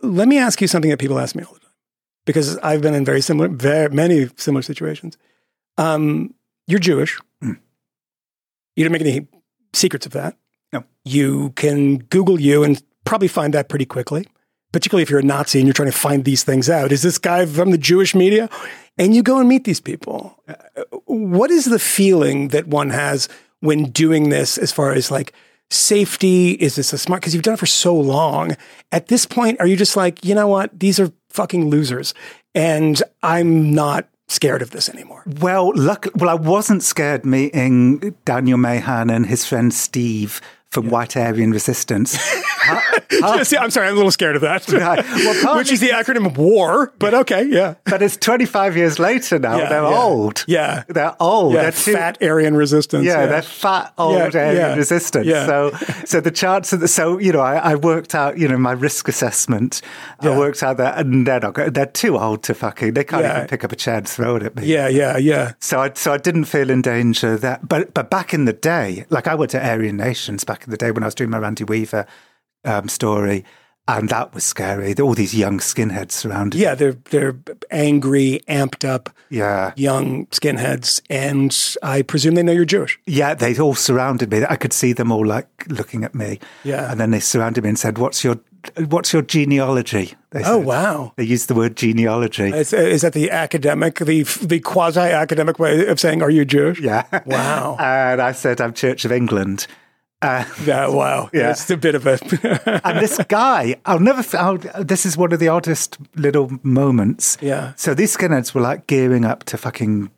let me ask you something that people ask me all the time because I've been in very similar, very many similar situations. Um, you're Jewish. Mm. You don't make any secrets of that. No. You can Google you and probably find that pretty quickly particularly if you're a Nazi and you're trying to find these things out. Is this guy from the Jewish media? And you go and meet these people. Uh, What is the feeling that one has when doing this as far as like safety? Is this a smart? Because you've done it for so long. At this point, are you just like, you know what? These are fucking losers. And I'm not scared of this anymore. Well, luck. Well, I wasn't scared meeting Daniel Mahon and his friend Steve from White Aryan Resistance. [LAUGHS] [LAUGHS] See, I'm sorry, I'm a little scared of that. Right. [LAUGHS] Well, Which is the acronym of war, but okay, yeah. but it's 25 years later now. Yeah, they're yeah. old. Yeah. They're old. Yeah, they're too, fat Aryan resistance. Yeah, they're fat old Yeah, Aryan yeah, resistance. yeah. So, so the chance of the, so you know, I, I worked out, you know, my risk assessment. Yeah. I worked out that, and they're not, they're too old to fucking. They can't Yeah. even pick up a chair and throw it at me. Yeah, yeah, yeah. So I so I didn't feel in danger that but but back in the day, like I went to Aryan Nations back in the day when I was doing my Randy Weaver um, story, and that was scary. All these young skinheads surrounded. Yeah, they're they're angry, amped up Yeah. young skinheads, and I presume they know you're Jewish. Yeah, they all surrounded me. I could see them all like looking at me. Yeah. And then they surrounded me and said, What's your what's your genealogy? They Oh said. wow! They used the word genealogy. Is, is that the academic, the the quasi academic way of saying, "Are you Jewish?" yeah. Wow. [LAUGHS] and I said, I'm Church of England. Uh, [LAUGHS] Yeah. Wow. [LAUGHS] Yeah. It's a bit of a. [LAUGHS] and this guy, I'll never. I'll, this is one of the oddest little moments. Yeah. So these skinheads were like gearing up to fucking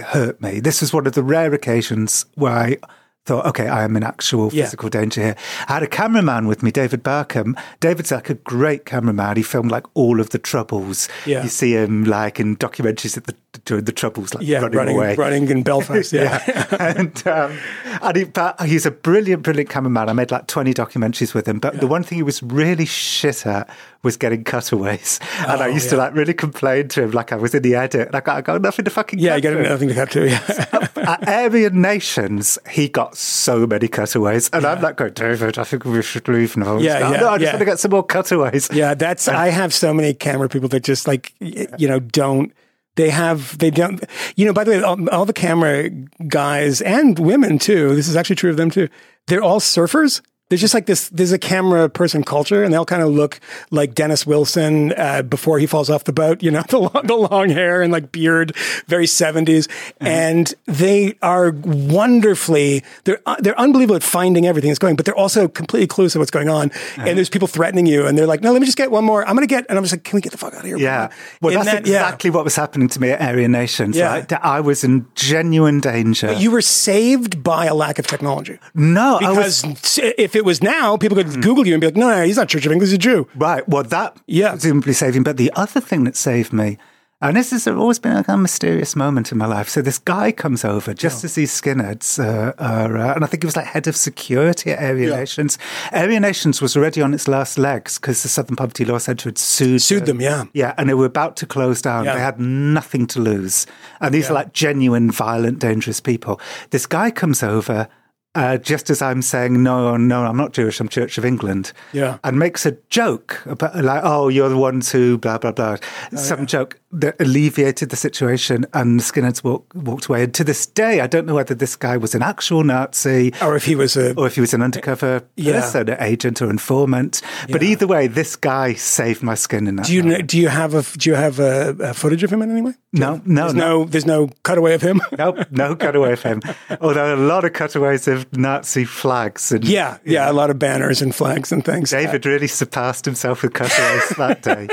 hurt me. This was one of the rare occasions where I thought, okay, I am in actual Yeah. physical danger here. I had a cameraman with me, David Barkham. David's like a great cameraman. He filmed like all of the troubles. Yeah. You see him like in documentaries at the during the troubles, like yeah, running, running, away. running in Belfast. [LAUGHS] Yeah. and um, and he, but he's a brilliant, brilliant cameraman. I made like 20 documentaries with him. But the one thing he was really shit at was getting cutaways. And I Oh, used to like really complain to him like I was in the edit. And I got, nothing to fucking yeah, cut you got nothing to cut to. Yeah. [LAUGHS] At Aryan Nations, he got so many cutaways. And I'm like going, David, I think we should leave now. Yeah, yeah, no, I just yeah. want to get some more cutaways. Yeah, that's. I have so many camera people that just like you know don't. They have they don't. You know. By the way, all, all the camera guys and women too. This is actually true of them too. They're all surfers. There's just like this. There's a camera person culture, and they all kind of look like Dennis Wilson uh, before he falls off the boat. You know, [LAUGHS] the long, the long hair and like beard, very 70s, and they are wonderfully. They're uh, they're unbelievable at finding everything that's going, but they're also completely clueless of what's going on. And there's people threatening you, and they're like, "No, let me just get one more. I'm going to get." And I'm just like, "Can we get the fuck out of here?" Yeah. bro?" Well, And that's that- yeah. exactly what was happening to me at Aryan Nations. Yeah. Right? I was in genuine danger. You were saved by a lack of technology. no, I was Because if it was now, people could Google you and be like, no, no, he's not Church of England, he's a Jew. Right. Well, that Yeah. presumably saved him. But the other thing that saved me, And this has always been like a mysterious moment in my life. So this guy comes over just as these skinheads uh, are, uh, and I think he was like head of security at Aryan Yeah. Nations. Aryan Nations was already on its last legs because the Southern Poverty Law Centre had sued Sued them, yeah. yeah, and they were about to close down. Yeah. They had nothing to lose. And these are like genuine, violent, dangerous people. This guy comes over uh, just as I'm saying, no, no, I'm not Jewish, I'm Church of England. Yeah. And makes a joke about, like, oh, you're the ones who, blah, blah, blah. Oh, Some joke that alleviated the situation and the skinheads walk, walked away. And to this day, I don't know whether this guy was an actual Nazi Or if he was a or if he was an undercover Yeah. person, an agent or informant. But either way, this guy saved my skin in that. do you know, do you have a do you have a, a footage of him in any way? No, no, There's no. no there's no cutaway of him. Nope, no cutaway of him. [LAUGHS] Although a lot of cutaways of Nazi flags. And yeah, yeah, a lot of banners and flags and things. David really surpassed himself with cutaways [LAUGHS] that day.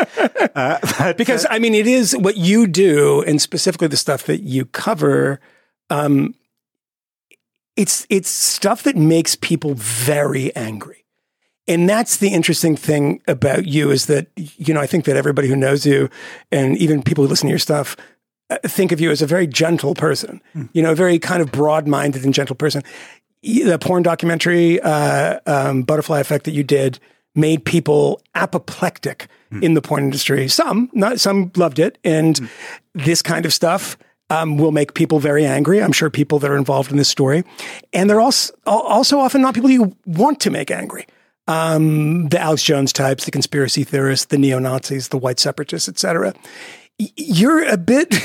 Uh, but, because I mean, it is what you do, and specifically the stuff that you cover. Um, it's it's stuff that makes people very angry, and that's the interesting thing about you is that you know I think that everybody who knows you, and even people who listen to your stuff, uh, think of you as a very gentle person. You know, a very kind of broad-minded and gentle person. Y- The porn documentary, uh, um, Butterfly Effect, that you did made people apoplectic in the porn industry. Some, not some, loved it, and this kind of stuff. Um, will make people very angry. I'm sure people that are involved in this story, and they're also also often not people you want to make angry um, the Alex Jones types, the conspiracy theorists, the neo Nazis, the white separatists, etc. You're a bit. [LAUGHS]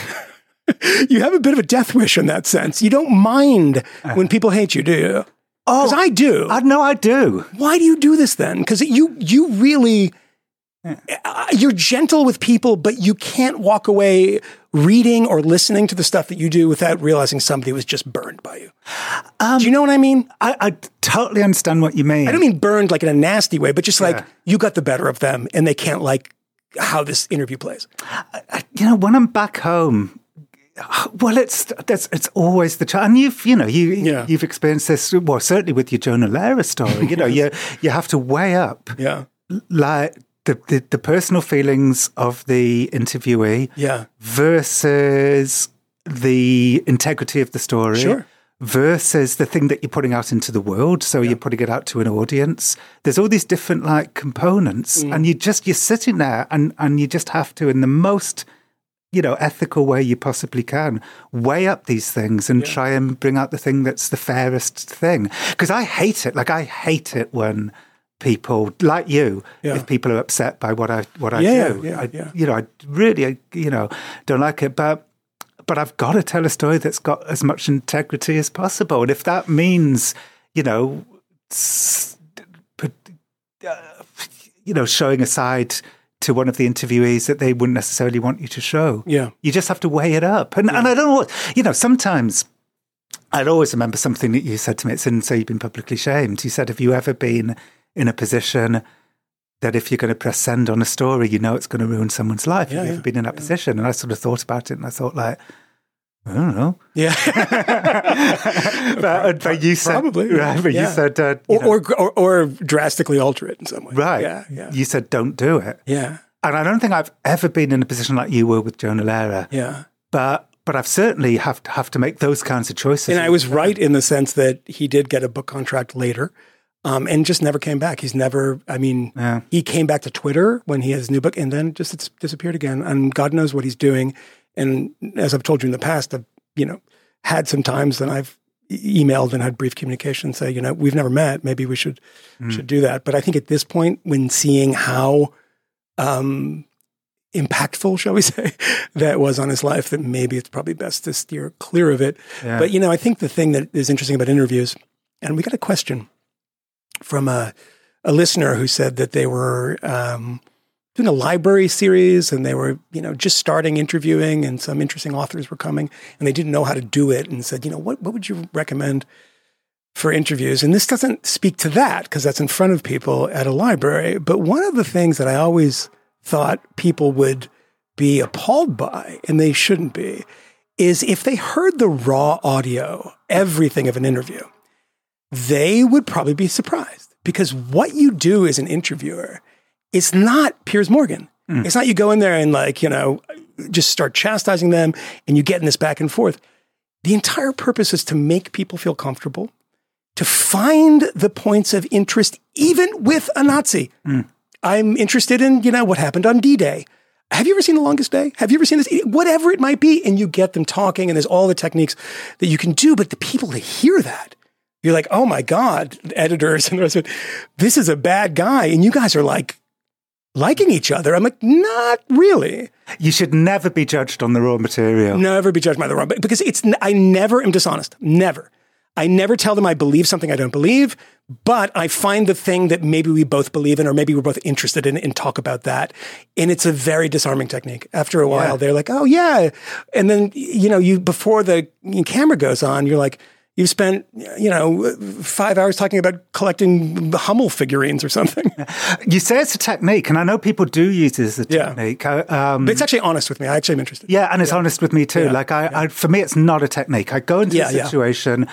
[LAUGHS] you have a bit of a death wish in that sense. You don't mind when people hate you, do you? oh, Because I do. I know I do. Why do you do this then? Because you you really uh, you're gentle with people, but you can't walk away reading or listening to the stuff that you do without realizing somebody was just burned by you. do you know what I mean? I, I totally understand what you mean. I don't mean burned like in a nasty way, but just like Yeah. you got the better of them and they can't like how this interview plays. you know, when I'm back home, [SIGHS] well, it's that's it's always the challenge. And you've you know you Yeah. you've experienced this. Well, certainly with your Jonah Lehrer story. [LAUGHS] You know, you you have to weigh up Yeah. like the, the the personal feelings of the interviewee Yeah. versus the integrity of the story. Sure. Versus the thing that you're putting out into the world, so you're putting it out to an audience. There's all these different like components, Mm. and you just you're sitting there, and and you just have to, in the most you know ethical way you possibly can, weigh up these things and try and bring out the thing that's the fairest thing. Because I hate it. Like I hate it when people like you, Yeah. if people are upset by what I what I Yeah, do. yeah, I, yeah. You know, I really, you know, don't like it, but but I've got to tell a story that's got as much integrity as possible, and if that means, you know, put, uh, you know, showing a side to one of the interviewees that they wouldn't necessarily want you to show, Yeah. you just have to weigh it up. And and I don't know what you know. Sometimes I'd always remember something that you said to me. It's in "So You've Been Publicly Shamed." You said, "Have you ever been in a position that if you're going to press send on a story, you know it's going to ruin someone's life? Yeah, Have you yeah, ever been in that position?" And I sort of thought about it, and I thought, like, I don't know. Yeah. [LAUGHS] but, but you said, Probably, right? But you said, uh, you or, or, or or drastically alter it in some way. right? Yeah. Yeah. You said, don't do it. Yeah. And I don't think I've ever been in a position like you were with Jonah Lehrer. Yeah. But but I've certainly have to have to make those kinds of choices. And I was right in the sense that he did get a book contract later. Um, and just never came back. He's never, I mean, Yeah. he came back to Twitter when he had his new book and then just it's disappeared again. And God knows what he's doing. And as I've told you in the past, I've, you know, had some times that I've emailed and had brief communication say, you know, we've never met. Maybe we should, should do that. But I think at this point, when seeing how, um, impactful, shall we [LAUGHS] say, that was on his life, that maybe it's probably best to steer clear of it. Yeah. But you know, I think the thing that is interesting about interviews, and we got a question from a a listener who said that they were um, doing a library series and they were, you know, just starting interviewing, and some interesting authors were coming, and they didn't know how to do it, and said, you know, what what would you recommend? For interviews. And this doesn't speak to that because that's in front of people at a library. But one of the things that I always thought people would be appalled by, and they shouldn't be, is if they heard the raw audio, everything of an interview, they would probably be surprised because what you do as an interviewer is not Piers Morgan. Hmm. It's not you go in there and like, you know, just start chastising them and you get in this back and forth. The entire purpose is to make people feel comfortable, to find the points of interest, even with a Nazi. Hmm. I'm interested in, you know, what happened on D Day. Have you ever seen The Longest Day? Have you ever seen this? Whatever it might be. And you get them talking, and there's all the techniques that you can do. But the people that hear that, you're like, oh my God, editors and the rest of it, this is a bad guy. And you guys are like liking each other. I'm like, not really. You should never be judged on the raw material. Never be judged by the wrong, because it's, I never am dishonest. Never. I never tell them I believe something I don't believe, but I find the thing that maybe we both believe in or maybe we're both interested in and talk about that. And it's a very disarming technique. After a while, Yeah. they're like, oh, yeah. And then, you know, you, before the camera goes on, you're like, You've spent, you know, five hours talking about collecting Hummel figurines or something. [LAUGHS] You say it's a technique, and I know people do use it as a Yeah. technique. Um, But it's actually honest with me. I actually am interested. Yeah, and it's honest with me too. Yeah, Like I, I, for me, it's not a technique. I go into Yeah, a situation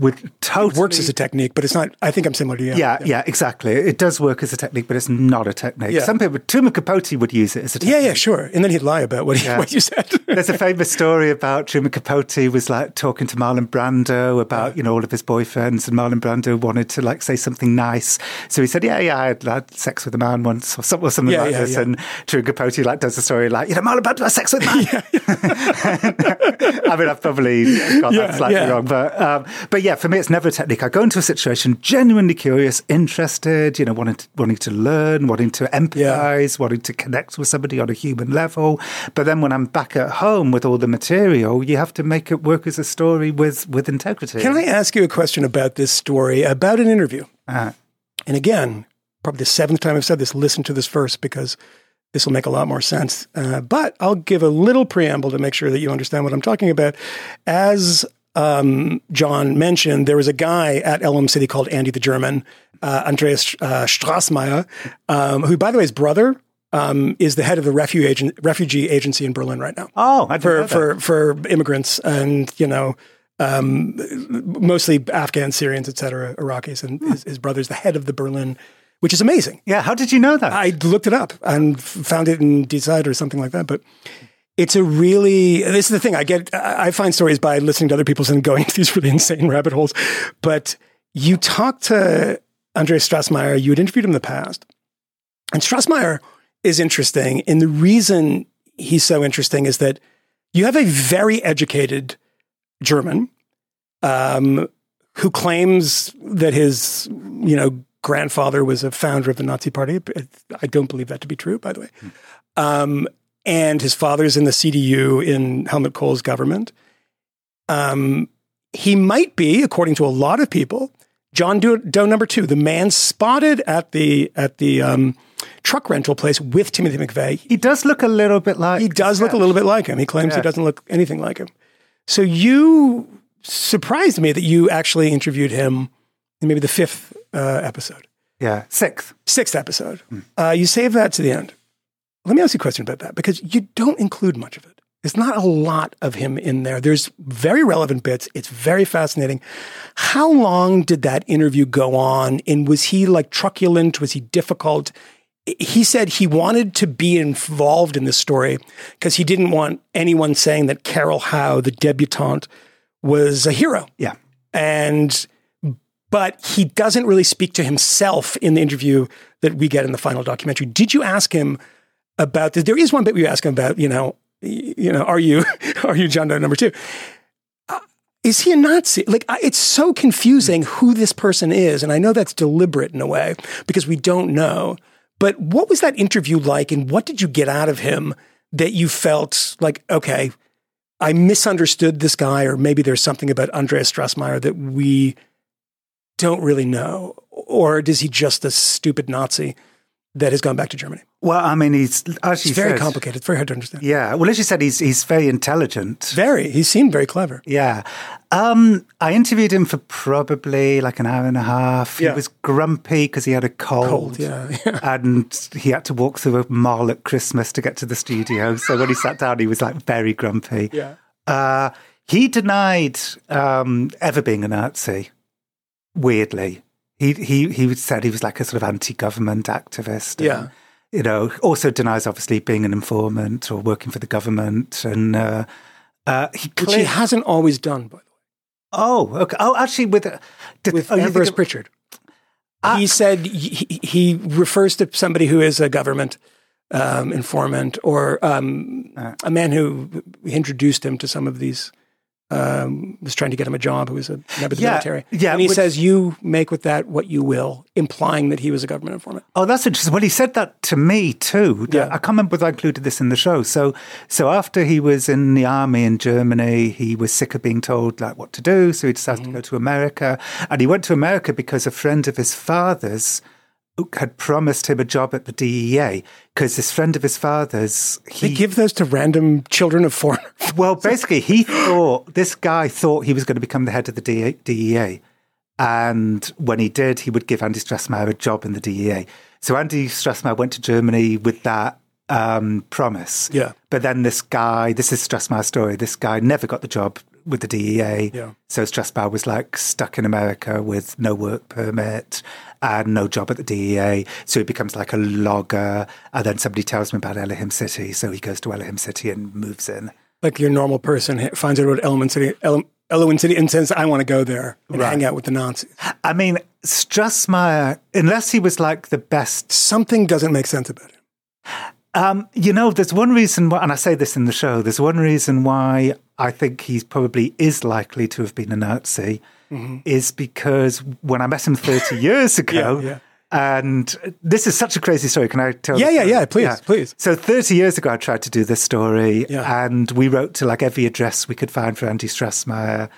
with totally Works as a technique, but it's not. I think I'm similar to you. Yeah, yeah, exactly. It does work as a technique, but it's not a technique. Yeah. Some people, Truman Capote would use it as a technique. Yeah, yeah, sure. And then he'd lie about what, he, Yeah. what you said. There's a famous story about Truman Capote was like talking to Marlon Brando about you know all of his boyfriends, and Marlon Brando wanted to like say something nice, so he said, "Yeah, yeah, I had, I had sex with a man once, or something, or something Yeah, like yeah, this." yeah. And Truman Capote like does a story like, "You know, Marlon Brando had sex with a man." [LAUGHS] [LAUGHS] I mean, I've probably got that slightly wrong, but um, but yeah, for me, it's never a technique. I go into a situation genuinely curious, interested, you know, wanting to, wanting to learn, wanting to empathize, wanting to connect with somebody on a human level. But then when I'm back at home with all the material, you have to make it work as a story with with integrity. Can I ask you a question about this story, about an interview? Uh, And again, probably the seventh time I've said this, listen to this first because this will make a lot more sense. Uh, but I'll give a little preamble to make sure that you understand what I'm talking about. As um, Jon mentioned, there was a guy at Elohim City called Andy the German, uh, Andreas uh, Strassmeir, um, who, by the way, his brother um, is the head of the refugee, agency in Berlin right now oh, I didn't know for for for immigrants and you know um, mostly Afghans, Syrians, etc., Iraqis, and his, his brother's the head of the Berlin, which is amazing. yeah. How did you know that? I looked it up and found it in Decide or something like that, but. It's a really, this is the thing. I get, I find stories by listening to other people's and going to [LAUGHS] these really insane rabbit holes. But you talk to Andreas Strassmeir, you had interviewed him in the past. And Strassmeir is interesting. And the reason he's so interesting is that you have a very educated German um, who claims that his, you know, grandfather was a founder of the Nazi Party. I don't believe that to be true, by the way. Um, and his father's in the CDU in Helmut Kohl's government. Um, he might be, according to a lot of people, John Doe, Doe number two, the man spotted at the at the um, truck rental place with Timothy McVeigh. he does look a little bit like He does look a little bit like him. He claims he doesn't look anything like him. So you surprised me that you actually interviewed him in maybe the fifth uh, episode, yeah sixth. sixth episode. Uh, you saved that to the end. Let me ask you a question about that because you don't include much of it. There's not a lot of him in there. There's very relevant bits. It's very fascinating. How long did that interview go on? And was he like truculent? Was he difficult? He said he wanted to be involved in this story because he didn't want anyone saying that Carol Howe, the debutante, was a hero Yeah. and but he doesn't really speak to himself in the interview that we get in the final documentary. Did you ask him about this? There is one bit you ask him about, you know, you know, are you [LAUGHS] are you John Doe number two? Uh, is he a Nazi? Like, I- it's so confusing who this person is, and I know that's deliberate in a way because we don't know. But what was that interview like, and what did you get out of him that you felt like, okay, I misunderstood this guy, or maybe there's something about Andreas Strassmeir that we don't really know, or is he just a stupid Nazi that has gone back to Germany? Well, I mean, he's as It's very said, complicated. It's very hard to understand. Yeah. Well, as you said, he's he's very intelligent. Very. He seemed very clever. Yeah. Um, I interviewed him for probably like an hour and a half. Yeah. He was grumpy because he had a cold. Cold, yeah, [LAUGHS] yeah. And he had to walk through a mall at Christmas to get to the studio. So when he sat down, he was like very grumpy. Yeah. Uh, he denied um, ever being a Nazi, weirdly. He, he, he said he was like a sort of anti government activist. and Yeah. you know, also denies obviously being an informant or working for the government. And uh, uh, he Which he hasn't always done, by the way. oh, okay. Oh, actually, with uh, did, With oh, Ambrose Pritchard. Ah. he said he, he refers to somebody who is a government um, informant or um, Uh. a man who introduced him to some of these. Um, was trying to get him a job. Who was a member of the Yeah, military. yeah, and he which- says, "You make with that what you will," implying that he was a government informant. Oh, that's interesting. Well, he said that to me too. Yeah. I can't remember whether I included this in the show. So, so after he was in the army in Germany, he was sick of being told like what to do. So he decided Mm-hmm. to go to America, and he went to America because a friend of his father's had promised him a job at the DEA. Because this friend of his father's, They he give those to random children of foreigners. [LAUGHS] [LAUGHS] well, basically, he thought this guy thought he was going to become the head of the DEA, DEA. And when he did, he would give Andy Strassmeir a job in the DEA. So Andy Strassmeir went to Germany with that um, promise. Yeah. But then this guy, this is Strassmeir's story, this guy never got the job with the DEA. Yeah. So Strassmeir was like stuck in America with no work permit and no job at the DEA. So he becomes like a logger. And then somebody tells him about Elohim City. So he goes to Elohim City and moves in. like your normal person finds out about Element City, Ele- Elohim City, and says, "I want to go there and Right. hang out with the Nazis." I mean, Strassmeir, unless he was like the best, Something doesn't make sense about him. Um, you know, there's one reason why, and I say this in the show, there's one reason why I think he probably is likely to have been a Nazi, is because when I met him 30 [LAUGHS] years ago, Mm-hmm. yeah. and this is such a crazy story. Can I tell? You? Yeah, yeah, story? yeah, please, please. So 30 years ago, I tried to do this story, Yeah. and we wrote to like every address we could find for Andy Strassmeir,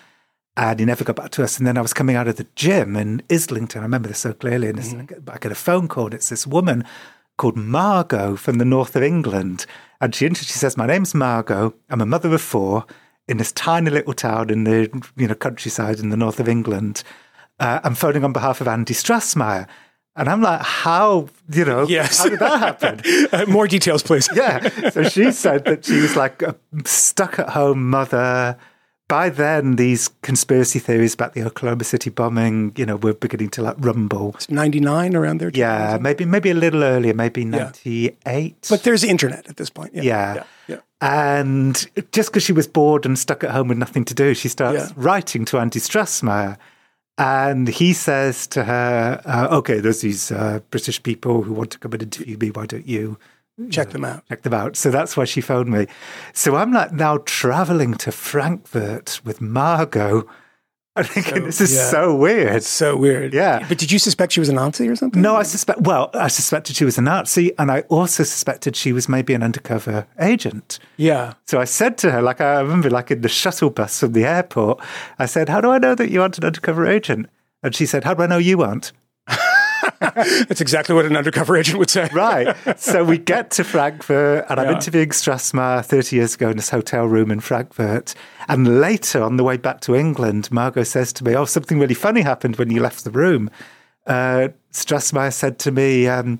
and he never got back to us. And then I was coming out of the gym in Islington. I remember this so clearly. And Mm-hmm. I get a phone call. And it's this woman called Margot from the north of England, and she she says, "My name's Margot. I'm a mother of four in this tiny little town in the you know countryside in the north of England. Uh, I'm phoning on behalf of Andy Strassmeir." And I'm like, how, you know, Yes. how did that happen? [LAUGHS] Uh, more details, please. yeah. So she said that she was like a stuck at home mother. By then, these conspiracy theories about the Oklahoma City bombing, you know, were beginning to like rumble. Ninety nine around there. Yeah, maybe maybe a little earlier, maybe ninety eight. but there's the internet at this point. Yeah, yeah. yeah, yeah. And just because she was bored and stuck at home with nothing to do, she starts Yeah. writing to Andy Strassmeir. And he says to her, uh, okay, there's these uh, British people who want to come and interview me. Why don't you Check them out. check them out. So that's why she phoned me. So I'm like now traveling to Frankfurt with Margot. I'm thinking this is yeah. so weird. It's so weird. Yeah. But did you suspect she was a Nazi or something? No, I suspect. Well, I suspected she was a Nazi, and I also suspected she was maybe an undercover agent. Yeah. So I said to her, like I remember, like in the shuttle bus from the airport, I said, "How do I know that you aren't an undercover agent?" And she said, "How do I know you aren't?" [LAUGHS] That's exactly what an undercover agent would say. Right. so we get to Frankfurt, and I'm Yeah. interviewing Strassmeir 30 years ago in this hotel room in Frankfurt. And later, on the way back to England, Margot says to me, Oh, something really funny happened when you left the room. Uh, said to me, um,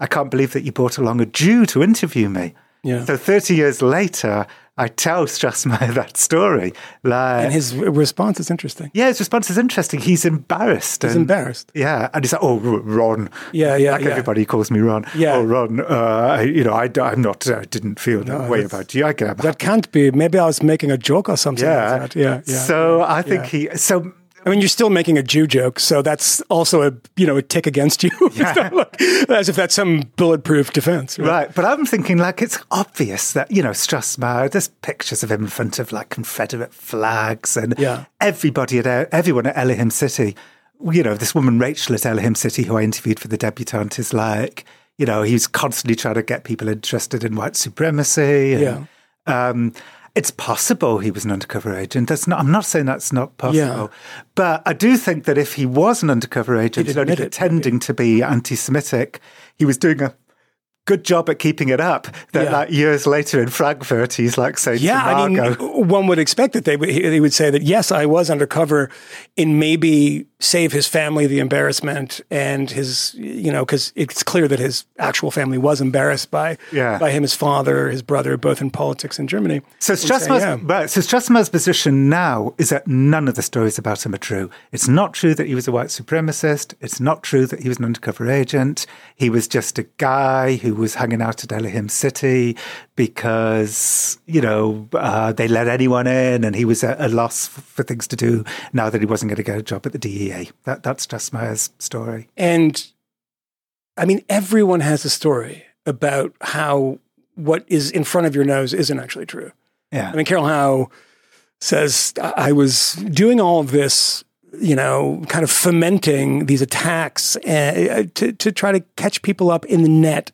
I can't believe that you brought along a Jew to interview me. Yeah. So 30 years later, I tell Strassmeir [LAUGHS] that story. Like, And his response is interesting. yeah, his response is interesting. He's embarrassed. He's and- embarrassed. Yeah, and he's like, "Oh, Ron." Yeah, yeah, Like yeah. everybody calls me Ron. Yeah. Oh, Ron. Uh, I- you know, I, am not. I didn't feel that way about you. I about That can't be. Maybe I was making a joke or something. yeah. Like that. Yeah. Yeah. So I think Yeah. he. So I mean, you're still making a Jew joke, so that's also a you know a tick against you. [LAUGHS] Look, As if that's some bulletproof defense. Right? right, but I'm thinking like it's obvious that you know Strassmeir. There's pictures of him in front of like Confederate flags, and Yeah. everybody at everyone at Elohim City. You know, this woman Rachel at Elohim City, who I interviewed for the debutante, is like, you know, he's constantly trying to get people interested in white supremacy. And, Yeah. Um, it's possible he was an undercover agent. That's not. I'm not saying that's not possible, Yeah. but I do think that if he was an undercover agent, He'd only it, pretending to be anti-Semitic, he was doing a good job at keeping it up. That Yeah. like years later in Frankfurt, he's like saying, Yeah, I mean, one would expect that they would, they would say that yes, I was undercover in maybe save his family the embarrassment and his, you know, because it's clear that his actual family was embarrassed by Yeah. by him, his father, his brother, both in politics in Germany. So Strassmeir's, yeah. right, so Strassmeir's position now is that none of the stories about him are true. It's not true that he was a white supremacist. It's not true that he was an undercover agent. He was just a guy who was hanging out at Elohim City because, you know, uh, they let anyone in and he was at a loss for things to do now that he wasn't going to get a job at the DEA. That, that's Strassmeir's story. And I mean, everyone has a story about how what is in front of your nose isn't actually true. Yeah. I mean, Carol Howe says, I was doing all of this, you know, kind of fomenting these attacks uh, to, to try to catch people up in the net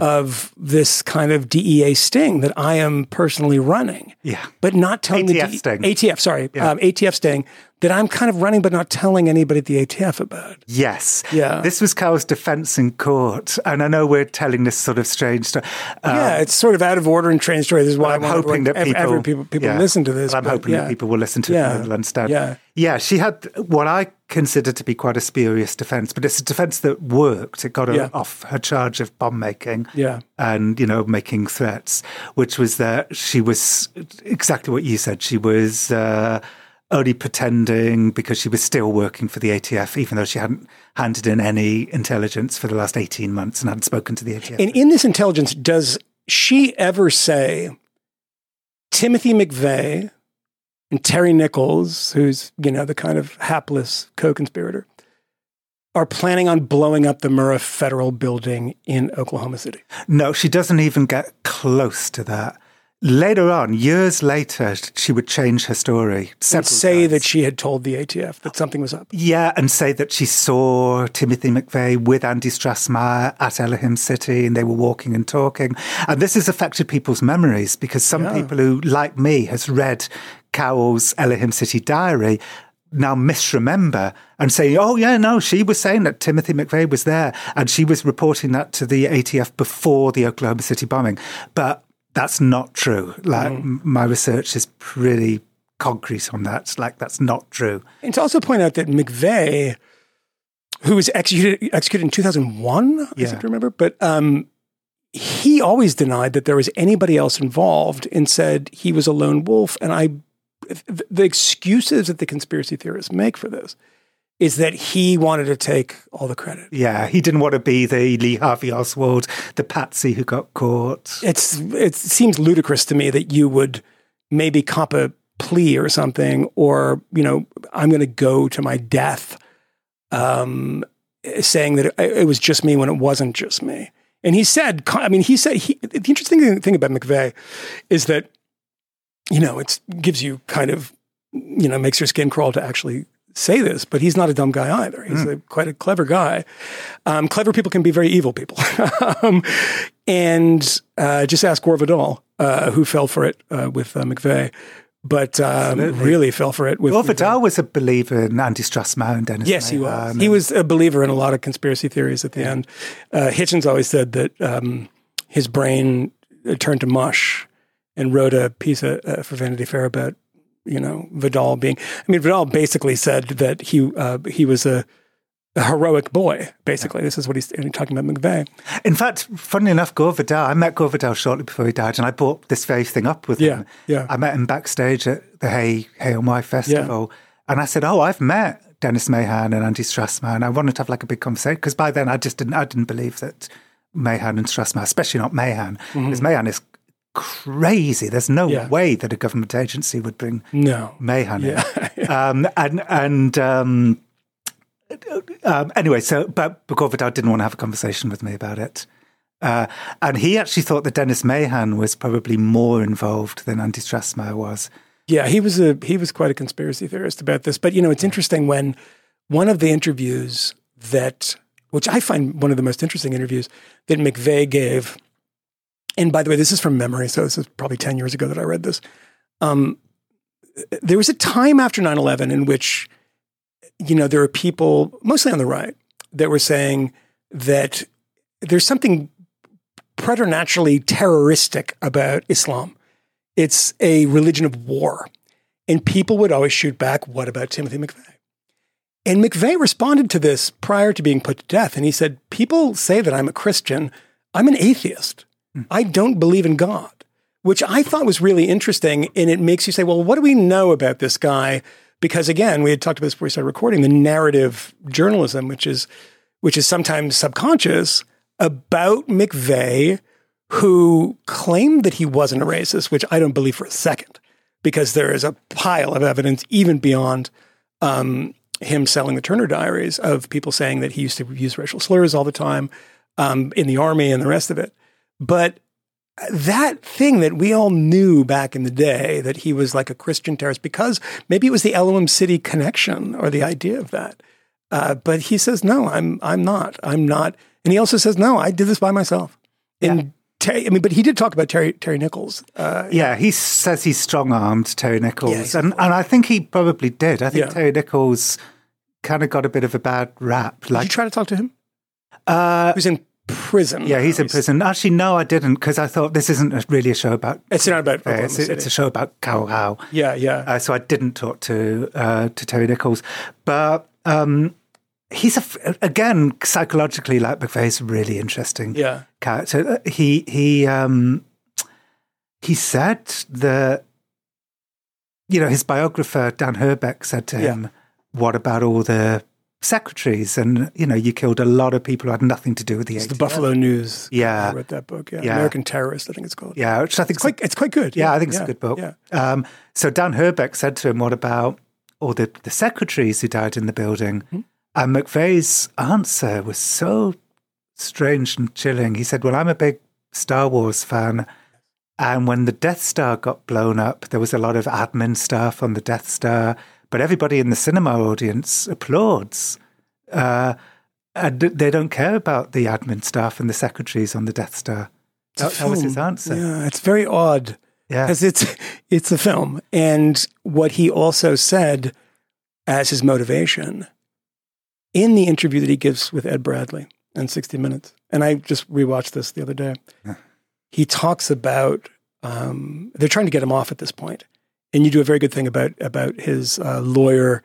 of this kind of DEA sting that I am personally running. yeah. But not telling ATF the sting. ATF, sorry, Yeah. um, ATF sting that I'm kind of running, but not telling anybody at the ATF about. Yes. Yeah. This was Carol's defense in court. And I know we're telling this sort of strange story. Um, yeah, it's sort of out of order and strange story. This is why I'm hoping that people, every people, people yeah. listen to this. I'm but hoping yeah. that people will listen to Yeah. it and will understand. Yeah. yeah, she had what I consider to be quite a spurious defense, but it's a defense that worked. It got her Yeah. off her charge of bomb making. Yeah. and you know making threats, which was that she was exactly what you said. She was. Uh, only pretending because she was still working for the ATF, even though she hadn't handed in any intelligence for the last 18 months and hadn't spoken to the ATF. And in this intelligence, does she ever say Timothy McVeigh and Terry Nichols, who's, you know, the kind of hapless co conspirator, are planning on blowing up the Murrah Federal Building in Oklahoma City? No, she doesn't even get close to that. Later on, years later, she would change her story. And say times. that she had told the ATF that something was up. Yeah, and say that she saw Timothy McVeigh with Andy Strassmeir at Elohim City and they were walking and talking. And this has affected people's memories because some Yeah. people who, like me, has read Cowell's Elohim City diary now misremember and say, oh, yeah, no, she was saying that Timothy McVeigh was there and she was reporting that to the ATF before the Oklahoma City bombing. But that's not true. Like, m my research is pretty concrete on that. Like, that's not true. And to also point out that McVeigh, who was executed executed in 2001, I Yeah. seem to remember, but um, he always denied that there was anybody else involved and said he was a lone wolf. And I, the excuses that the conspiracy theorists make for this is that he wanted to take all the credit. Yeah, he didn't want to be the Lee Harvey Oswald, the patsy who got caught. It's it seems ludicrous to me that you would maybe cop a plea or something, or you know, I'm going to go to my death, um, saying that it, it was just me when it wasn't just me. And he said, I mean, he said he, the interesting thing about McVeigh is that you know it gives you kind of you know makes your skin crawl to actually say this, but he's not a dumb guy either. He's a, quite a clever guy. Um, clever people can be very evil people. [LAUGHS] um, and uh, just ask Gore Vidal, uh, who fell for it uh, with uh, McVeigh, but um, really fell for it with. Well. Vidal was a believer in Andy Strassmeir and Dennis Yes, he was. and- He was a believer in a lot of conspiracy theories at the end. Uh, Hitchens always said that um, his brain uh, turned to mush and wrote a piece of, uh, for Vanity Fair about, you know, Vidal being. I mean, Vidal basically said that he uh, he was a, a heroic boy. Basically, this is what he's talking about McVeigh. In fact, funnily enough, Gore Vidal, I met Gore Vidal shortly before he died, and I bought this very thing up with Yeah, him. yeah. I met him backstage at the Hey Hay-on-Wye festival, and I said, "Oh, I've met Dennis Mahon and Andy Strassmeir, and I wanted to have like a big conversation because by then I just didn't I didn't believe that Mahon and Strassmeir, especially not Mahon, because Mahon is crazy. There's no. Yeah. way that a government agency would bring No. Mahon. [LAUGHS] Yeah. um, and and um, um, anyway, so but Gore Vidal didn't want to have a conversation with me about it. Uh, and he actually thought that Dennis Mahon was probably more involved than Andy Strassmeir was. Yeah, he was a he was quite a conspiracy theorist about this. But you know, it's interesting when one of the interviews that which I find one of the most interesting interviews that McVeigh gave, and by the way, this is from memory, so this is probably 10 years ago that I read this. Um, there was a time after 9-11 in which, you know, there were people, mostly on the right, that were saying that there's something preternaturally terroristic about Islam. It's a religion of war. And people would always shoot back, what about Timothy McVeigh? And McVeigh responded to this prior to being put to death. And he said, People say that I'm a Christian. I'm an atheist. I don't believe in God, which I thought was really interesting. And it makes you say, well, what do we know about this guy? Because again, we had talked about this before we started recording the narrative journalism, which is, which is sometimes subconscious about McVeigh, who claimed that he wasn't a racist, which I don't believe for a second, because there is a pile of evidence, even beyond um, him selling the Turner Diaries, of people saying that he used to use racial slurs all the time um, in the army and the rest of it. But that thing that we all knew back in the day that he was like a Christian terrorist because maybe it was the Elohim City connection or the idea of that. Uh, but he says, no, I'm, I'm not. I'm not. And he also says, no, I did this by myself. And Terry, I mean, but he did talk about Terry, Terry Nichols. Uh, Yeah, he says he strong armed Terry Nichols. he's and, and I think he probably did. I think Yeah. Terry Nichols kind of got a bit of a bad rap. did you Like, try to talk to him? uh, He was in prison. yeah, he's in prison. Actually, no, I didn't because I thought this isn't really a show about. It's not about Uh, it's, a, it's a show about Carol Howe. yeah, yeah. Uh, so I didn't talk to uh, to Terry Nichols, but um, he's a again psychologically like McVeigh's a really interesting yeah. character. Uh, He he um, he said that you know his biographer Dan Herbeck said to Yeah. him, "What about all the secretaries?" And you know, you killed a lot of people who had nothing to do with the It's the Buffalo News. Yeah. I wread that book. Yeah. Yeah. American Terrorist, I think it's called. Yeah, which I think It's quite, it's quite good. Yeah, I think it's a good book. Yeah. Um, so Dan Herbeck said to him, "What about all the, the secretaries who died in the building?" Hmm. And McVeigh's answer was so strange and chilling. He said, "Well, I'm a big Star Wars fan, and when the Death Star got blown up, there was a lot of admin staff on the Death Star, but everybody in the cinema audience applauds." Uh, and they don't care about the admin staff and the secretaries on the Death Star. That, that was his answer. Yeah, it's very odd. Yeah. because it's it's a film, and what he also said as his motivation in the interview that he gives with Ed Bradley in 60 Minutes, and I just rewatched this the other day. He talks about um, they're trying to get him off at this point, and you do a very good thing about about his uh, lawyer,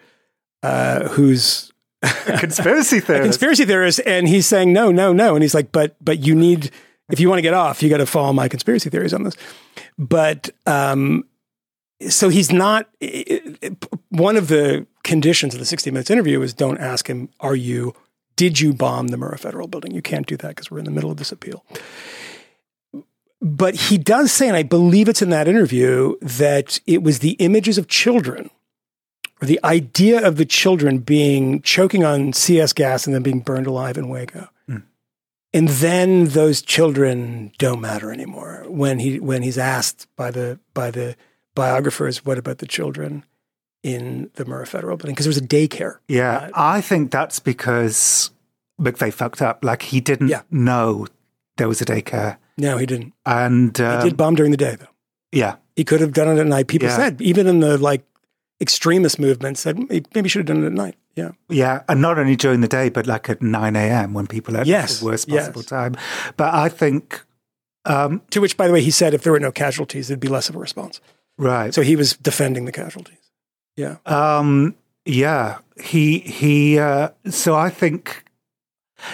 uh, who's conspiracy [LAUGHS] a conspiracy theorist, and he's saying no, no, no, and he's like, but but you need if you want to get off, you got to follow my conspiracy theories on this. But um, so he's not. One of the conditions of the sixty minutes interview is don't ask him, "Are you? Did you bomb the Murrah Federal Building?" You can't do that because we're in the middle of this appeal. But he does say, and I believe it's in that interview, that it was the images of children or the idea of the children being choking on CS gas and then being burned alive in Waco. Hmm. And then those children don't matter anymore. When he when he's asked by the by the biographers, what about the children in the Murrah Federal Building? Because there was a daycare. Yeah, uh, I think that's because McVeigh fucked up. Like he didn't Yeah. know there was a daycare, No, he didn't. and um, He did bomb during the day though. yeah, He could have done it at night. People Yeah. said, even in the like extremist movement, said he maybe should have done it at night. Yeah. yeah, and not only during the day, but like at nine a.m. when people are at Yes, the worst yes. possible time. But I think um, To which, by the way, he said if there were no casualties, it'd be less of a response. right. So he was defending the casualties. Yeah. Um, yeah, he he. Uh, so I think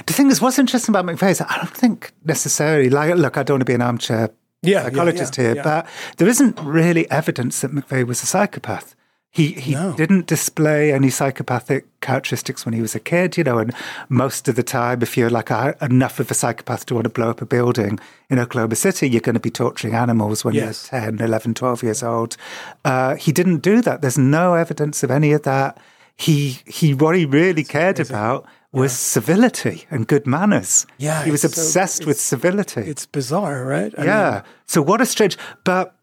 the thing is, what's interesting about McVeigh is I don't think necessarily. Like, look, I don't want to be an armchair Yeah. psychologist yeah, yeah, here, yeah. but there isn't really evidence that McVeigh was a psychopath. He he No. didn't display any psychopathic characteristics when he was a kid, you know, and most of the time, if you're like a, enough of a psychopath to want to blow up a building in Oklahoma City, you're going to be torturing animals when Yes. you're 10, 11, 12 years old. Uh, he didn't do that. There's no evidence of any of that. He he what he really cared about was civility and good manners. Yeah, he was it's so- obsessed with civility. It's bizarre, right? I Yeah. mean, so what a strange, but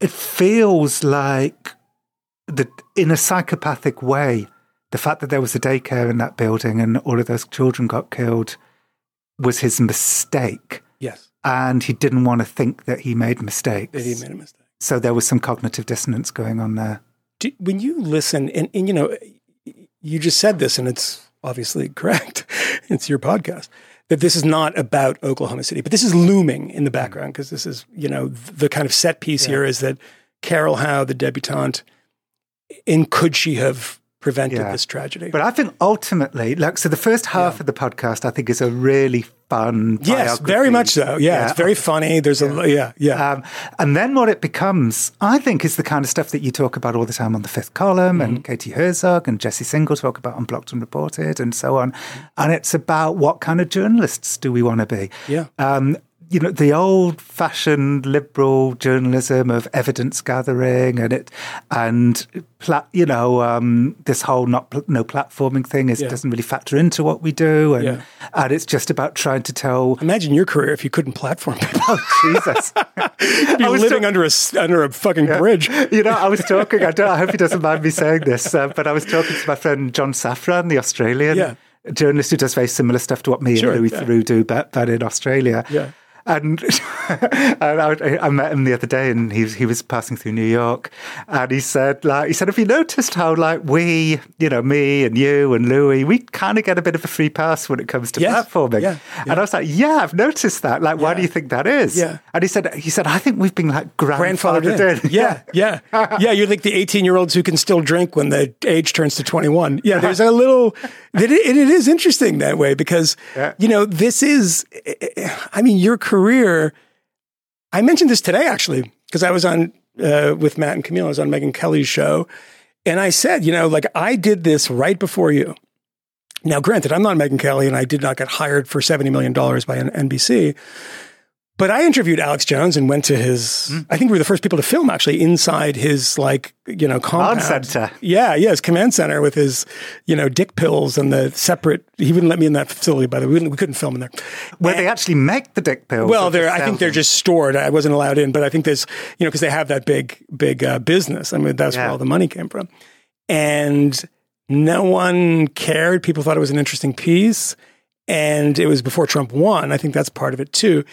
it feels like that in a psychopathic way, the fact that there was a daycare in that building and all of those children got killed was his mistake. yes. And he didn't want to think that he made mistakes. That he made a mistake. So there was some cognitive dissonance going on there. Do, when you listen, and, and you know, you just said this, and it's obviously [LAUGHS] correct. it's your podcast that this is not about Oklahoma City, but this is looming in the background mm. because this is, you know, the kind of set piece here is that Carol Howe, the debutante, and could she have prevented Yeah. this tragedy. But I think ultimately, like, so the first half of the podcast, I think, is a really fun. yes, very much so. Yeah, it's very funny. There's a yeah, yeah. Um, and then what it becomes, I think, is the kind of stuff that you talk about all the time on the fifth column, and Mm-hmm. Katie Herzog and Jesse Singal talk about on Blocked and Reported, and so on. And it's about what kind of journalists do we want to be? Yeah. Um, you know, the old fashioned liberal journalism of evidence gathering and it, and, pla- you know, um, this whole not pl- no platforming thing is, Yeah. doesn't really factor into what we do. And, Yeah. and it's just about trying to tell, Imagine your career if you couldn't platform people. oh, Jesus. [LAUGHS] You'd be living ta- under a under a fucking bridge. You know, I was talking. I, don't, I hope he doesn't mind me saying this, uh, but I was talking to my friend John Safran, the Australian Yeah. journalist who does very similar stuff to what me Sure, and Louis yeah. Theroux do, but, but in Australia. Yeah. And, [LAUGHS] and I, I met him the other day, and he was, he was passing through New York, and he said, like, he said, have you noticed how, like, we, you know, me and you and Louis, we kind of get a bit of a free pass when it comes to Yes. platforming. Yeah, And I was like, yeah, I've noticed that. Like, why do you think that is? Yeah. And he said, he said, I think we've been like grandfathered, grandfathered in. in. Yeah, [LAUGHS] yeah, yeah. You're like the 18 year olds who can still drink when the age turns to 21. Yeah, there's a little. It, it, it is interesting that way because Yeah. you know this is. I mean, your career. I mentioned this today actually because I was on uh, with Matt and Camille. I was on Megyn Kelly's show, and I said, you know, like I did this right before you. Now, granted, I'm not Megyn Kelly, and I did not get hired for seventy million dollars by an NBC. But I interviewed Alex Jones and went to his. I think we were the first people to film actually inside his like you know command center. Yeah, yeah, his command center with his you know dick pills and the separate. He wouldn't let me in that facility. By the way, we, we couldn't film in there. Where they actually make the dick pills. Well, they're. I think they're just stored. I wasn't allowed in, but I think there's you know because they have that big big uh, business. I mean, that's where all the money came from, and no one cared. People thought it was an interesting piece, and it was before Trump won. I think that's part of it too.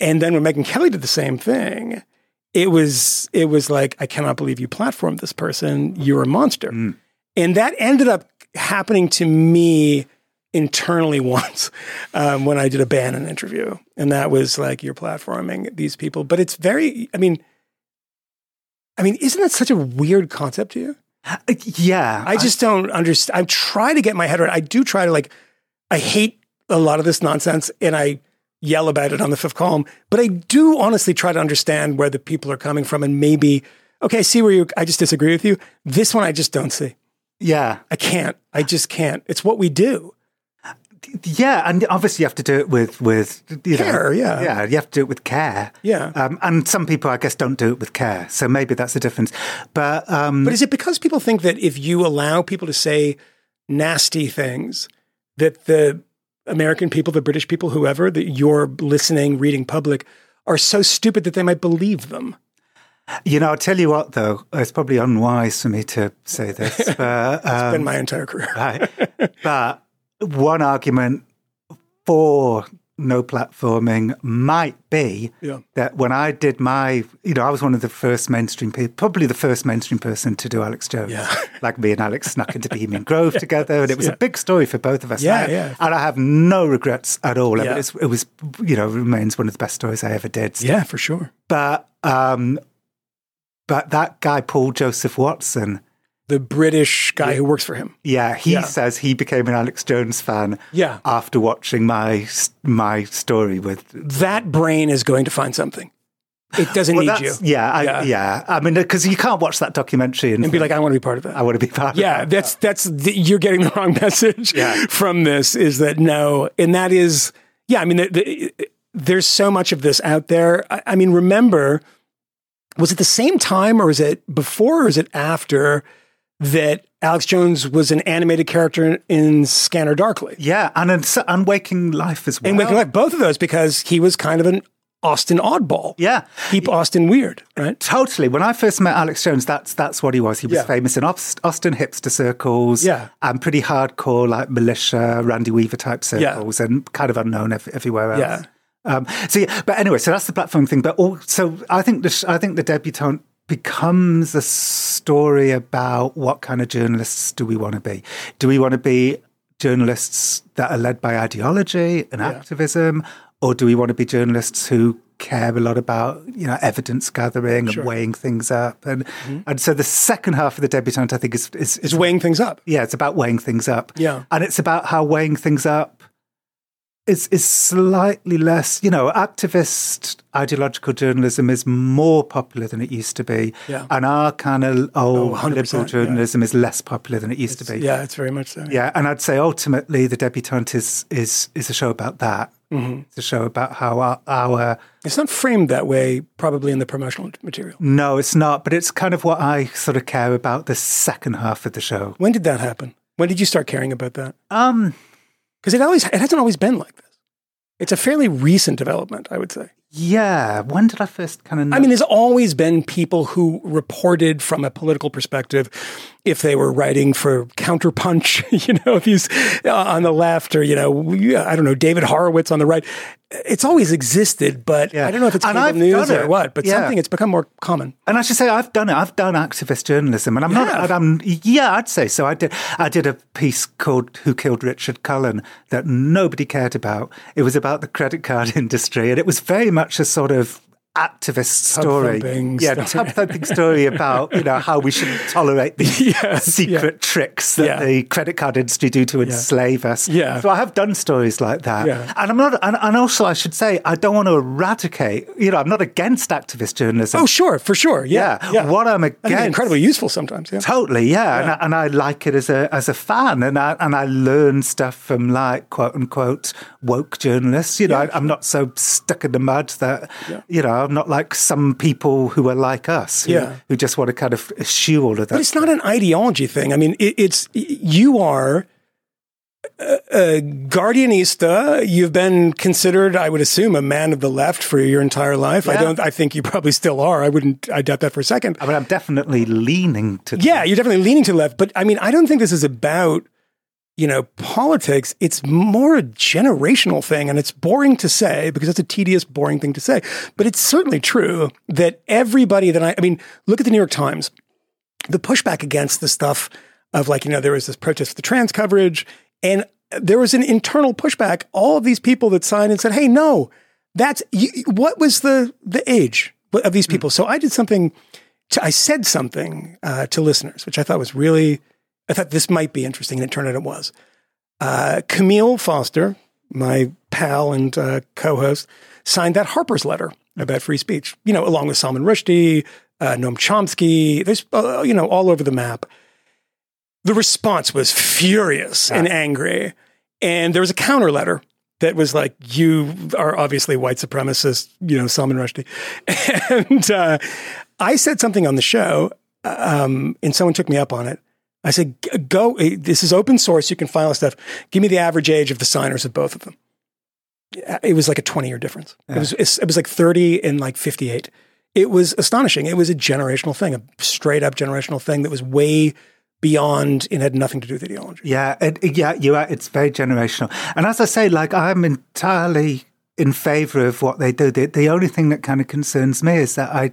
And then when Megyn Kelly did the same thing, it was it was like I cannot believe you platformed this person. You're a monster, and that ended up happening to me internally [LAUGHS] once um, when I did a Bannon interview, and that was like you're platforming these people. But it's very, I mean, I mean, isn't that such a weird concept to you? Yeah. I just don't understand. I try to get my head around. I do try to like. I hate a lot of this nonsense, and I yell about it on the fifth column. But I do honestly try to understand where the people are coming from, and maybe okay, I see where you. I just disagree with you. This one, I just don't see. yeah. I can't. I just can't. It's what we do. Yeah. And obviously you have to do it with, with you Care, know, yeah. Yeah. You have to do it with care. Yeah. Um, and some people, I guess, don't do it with care. So maybe that's the difference. But, um, But is it because people think that if you allow people to say nasty things, that the American people, the British people, whoever, that your listening, reading public are so stupid that they might believe them? you know, I'll tell you what, though, it's probably unwise for me to say this, [LAUGHS] but, um, Been my entire career. Right. [LAUGHS] but one argument for no platforming might be Yeah. that when I did my, you know, I was one of the first mainstream people, probably the first mainstream person to do Alex Jones. Yeah. [LAUGHS] Like me and Alex snuck into [LAUGHS] Bohemian Grove together, and it was Yeah. a big story for both of us. Yeah, and I, yeah. And I have no regrets at all. I mean, Yeah. it's, it was, you know, remains one of the best stories I ever did. Yeah, for sure. But, um, but that guy, Paul Joseph Watson, The British guy who works for him. yeah, he Yeah. says he became an Alex Jones fan Yeah. after watching my my story with. That brain is going to find something. It doesn't need you. Yeah, I, Yeah. yeah, I mean, because you can't watch that documentary and, And be like, I want to be part of that. I want to be part Yeah, of that. that's that's the, you're getting the wrong [LAUGHS] message Yeah. from this. Is that no? And that is yeah. I mean, the, the, there's so much of this out there. I, I mean, remember, was it the same time or is it before or is it after that Alex Jones was an animated character in, Scanner Darkly Yeah, and in, and Waking Life as well. and Waking Life? Both of those because he was kind of an Austin oddball. Yeah, keep Austin weird, right? Totally. When I first met Alex Jones, that's that's what he was. He was Yeah. famous in Austin hipster circles, Yeah. and pretty hardcore like militia, Randy Weaver type Yeah. circles, and kind of unknown ev- everywhere else. Yeah. Um, so yeah, but anyway, so that's the platform thing. But also, I think the sh- I think the debutante becomes a story about what kind of journalists do we want to be? Do we want to be journalists that are led by ideology and activism, or do we want to be journalists who care a lot about you know evidence gathering and weighing things up, and mm-hmm. and so the second half of the debutante, I think, is is, Is weighing things up. yeah, it's about weighing things up. Yeah. and it's about how weighing things up is is slightly less. You know, activist ideological journalism is more popular than it used to be, Yeah. and our kind of old 100%, liberal yeah. journalism is less popular than it used to be. Yeah, it's very much so. Yeah, and I'd say ultimately the debutante is is is a show about that. Mm-hmm. It's a show about how our, our It's not framed that way, probably in the promotional material. no, it's not, but it's kind of what I sort of care about the second half of the show. When did that happen? When did you start caring about that? Um, Because it always it hasn't always been like this. It's a fairly recent development, I would say. yeah. When did I first kind of? Know? I mean, there's always been people who reported from a political perspective if they were writing for Counterpunch, [LAUGHS] you know, if he's uh, on the left or, you know, I don't know, David Horowitz on the right. It's always existed, but Yeah. I don't know if it's cable news or what, but Yeah. something it's become more common. And I should say I've done it. I've done activist journalism, and I'm not. I'm yeah, I'd say so. I did. I did a piece called "Who Killed Richard Cullen" that nobody cared about. It was about the credit card [LAUGHS] industry, and it was very much a sort of activist story. Yeah, story. tub thumping story [LAUGHS] about you know how we shouldn't tolerate the [LAUGHS] Yes, secret tricks that Yeah. the credit card industry do to enslave us. Yeah. So I have done stories like that, and I'm not. And, and also, I should say, I don't want to eradicate. You know, I'm not against activist journalism. Oh, sure, for sure. Yeah. Yeah. What I'm I against- incredibly useful sometimes. Yeah. Totally, yeah, And, I, and I like it as a as a fan, and I and I learn stuff from like quote unquote woke journalists. You know, I'm not so stuck in the mud that you know I'm not like some people who are like us, who, Yeah. who just want to kind of eschew all of that. But it's not an ideology thing. I mean, it, it's you are a, guardianista. You've been considered, I would assume, a man of the left for your entire life. I don't. I think you probably still are. I wouldn't. I doubt that for a second. I mean, I'm definitely leaning to. Yeah, you're definitely leaning to the left. But I mean, I don't think this is about you know politics. It's more a generational thing, and it's boring to say because it's a tedious, boring thing to say. But it's certainly true that everybody that I. I mean, look at the New York Times the pushback against the stuff of like, you know, there was this protest for the trans coverage and there was an internal pushback. All of these people that signed and said, Hey, no, that's you, what was the, the age of these people? So I did something, to, I said something uh, to listeners, which I thought was really, I thought this might be interesting. And it turned out it was. Uh, Camille Foster, my pal and uh, co-host, signed that Harper's letter about free speech. You know, along with Salman Rushdie, uh, Noam Chomsky. There's uh, you know all over the map. The response was furious and angry, and there was a counter letter that was like, "You are obviously white supremacist," you know, Salman Rushdie, [LAUGHS] and uh, I said something on the show, um, and someone took me up on it. I said, "Go. eh, This is open source. You can file stuff. Give me the average age of the signers of both of them." It was like a twenty-year difference. It was it was like thirty and like fifty-eight. It was astonishing. It was a generational thing, a straight-up generational thing that was way beyond. and had nothing to do with ideology. Yeah, it, yeah, you are. It's very generational. And as I say, like I'm entirely in favour of what they do. The, the only thing that kind of concerns me is that I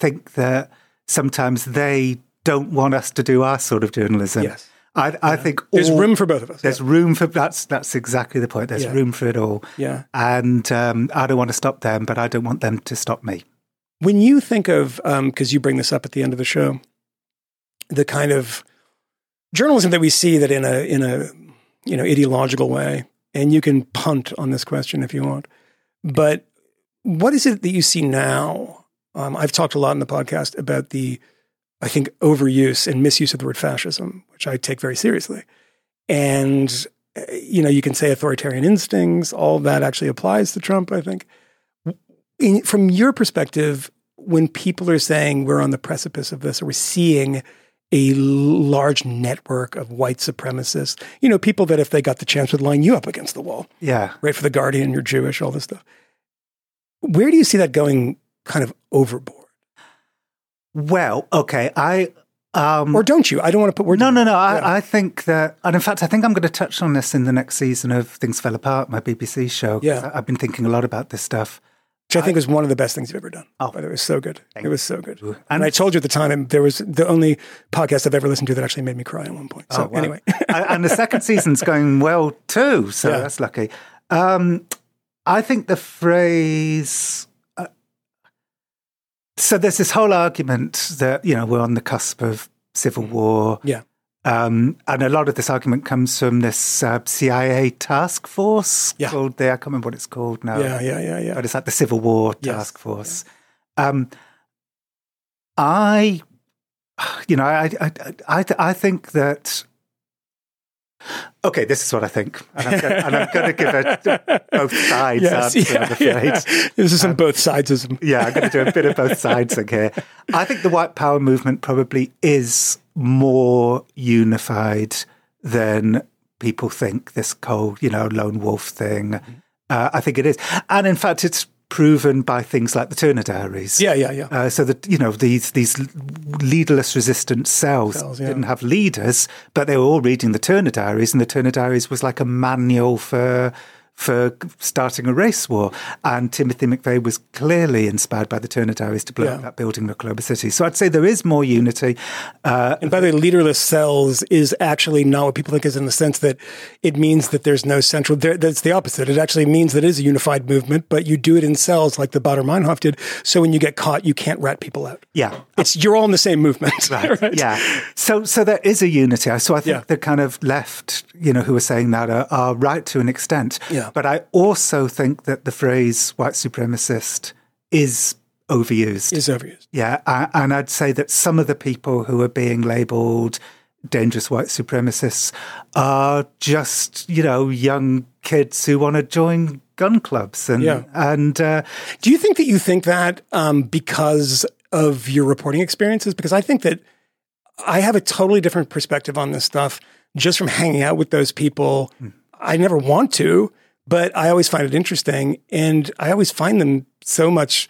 think that sometimes they don't want us to do our sort of journalism. Yes. I, I think There's room for both of us. There's room for that's that's exactly the point. There's Yeah. room for it all. Yeah. And um, I don't want to stop them, but I don't want them to stop me. When you think of, because you bring this up at the end of the show, the kind of journalism that we see that in a in a you know ideological way, and you can punt on this question if you want, but what is it that you see now? Um, I've talked a lot in the podcast about the, I think, overuse and misuse of the word fascism, which I take very seriously, and uh, you know you can say authoritarian instincts. All that actually applies to Trump. I think in, from your perspective, when people are saying we're on the precipice of this, or we're seeing a large network of white supremacists, you know, people that if they got the chance would line you up against the wall, Yeah. right? For the Guardian, you're Jewish, all this stuff. Where do you see that going kind of overboard? Well, okay. I um, Or don't you? I don't want to put words No, no, no. I, I think that, and in fact, I think I'm going to touch on this in the next season of Things Fell Apart, my BBC show. Yeah. I- I've been thinking a lot about this stuff. Which I think was one of the best things you've ever done. Oh. but it was so good. It was so good. And, And- I told you at the time, there was the only podcast I've ever listened to that actually made me cry at one point. So Oh, wow. anyway, and and the second season's going well too, so Yeah. that's lucky. Um, I think the phrase so there's this whole argument that you know we're on the cusp of civil war. Yeah. Um, and a lot of this argument comes from this uh, CIA task force Yeah. called the, I can't remember what it's called now. Yeah, yeah, yeah, yeah. But it's like the Civil War Yes. Task Force. Um, I, you know, I, I, I, I think that. Okay, this is what I think, and I'm, gonna, and I'm going to give it both sides Yes, answer. yeah, yeah. This is some both sidesism. Yeah, I'm going to do a bit of both sides here. I think the white power movement probably is more unified than people think. This cold, you know, lone wolf thing. Uh, I think it is, and in fact, it's proven by things like the Turner Diaries. Yeah, yeah, yeah. Uh, so that you know these these leaderless resistant cells, Cells, yeah. didn't have leaders, but they were all reading the Turner Diaries, and the Turner Diaries was like a manual for for starting a race war. And Timothy McVeigh was clearly inspired by the Turner Diaries to blow Yeah. up that building in Oklahoma City. So I'd say there is more unity. Uh, And by the way, leaderless cells is actually not what people think is in the sense that it means that there's no central. There, that's the opposite. It actually means that it is a unified movement, but you do it in cells like the Baader Meinhof did. So when you get caught, you can't rat people out. yeah, It's you're all in the same movement, [LAUGHS] right? Yeah. So so there is a unity. So I think Yeah. the kind of left, you know, who are saying that are, are right to an extent. Yeah. But I also think that the phrase white supremacist is overused. Is overused. yeah. a- And I'd say that some of the people who are being labeled dangerous white supremacists are just, you know, young kids who want to join gun clubs and Yeah. and uh, Do you think that you think that um, because of your reporting experiences? Because I think that I have a totally different perspective on this stuff just from hanging out with those people. I never want to, but I always find it interesting. And I always find them so much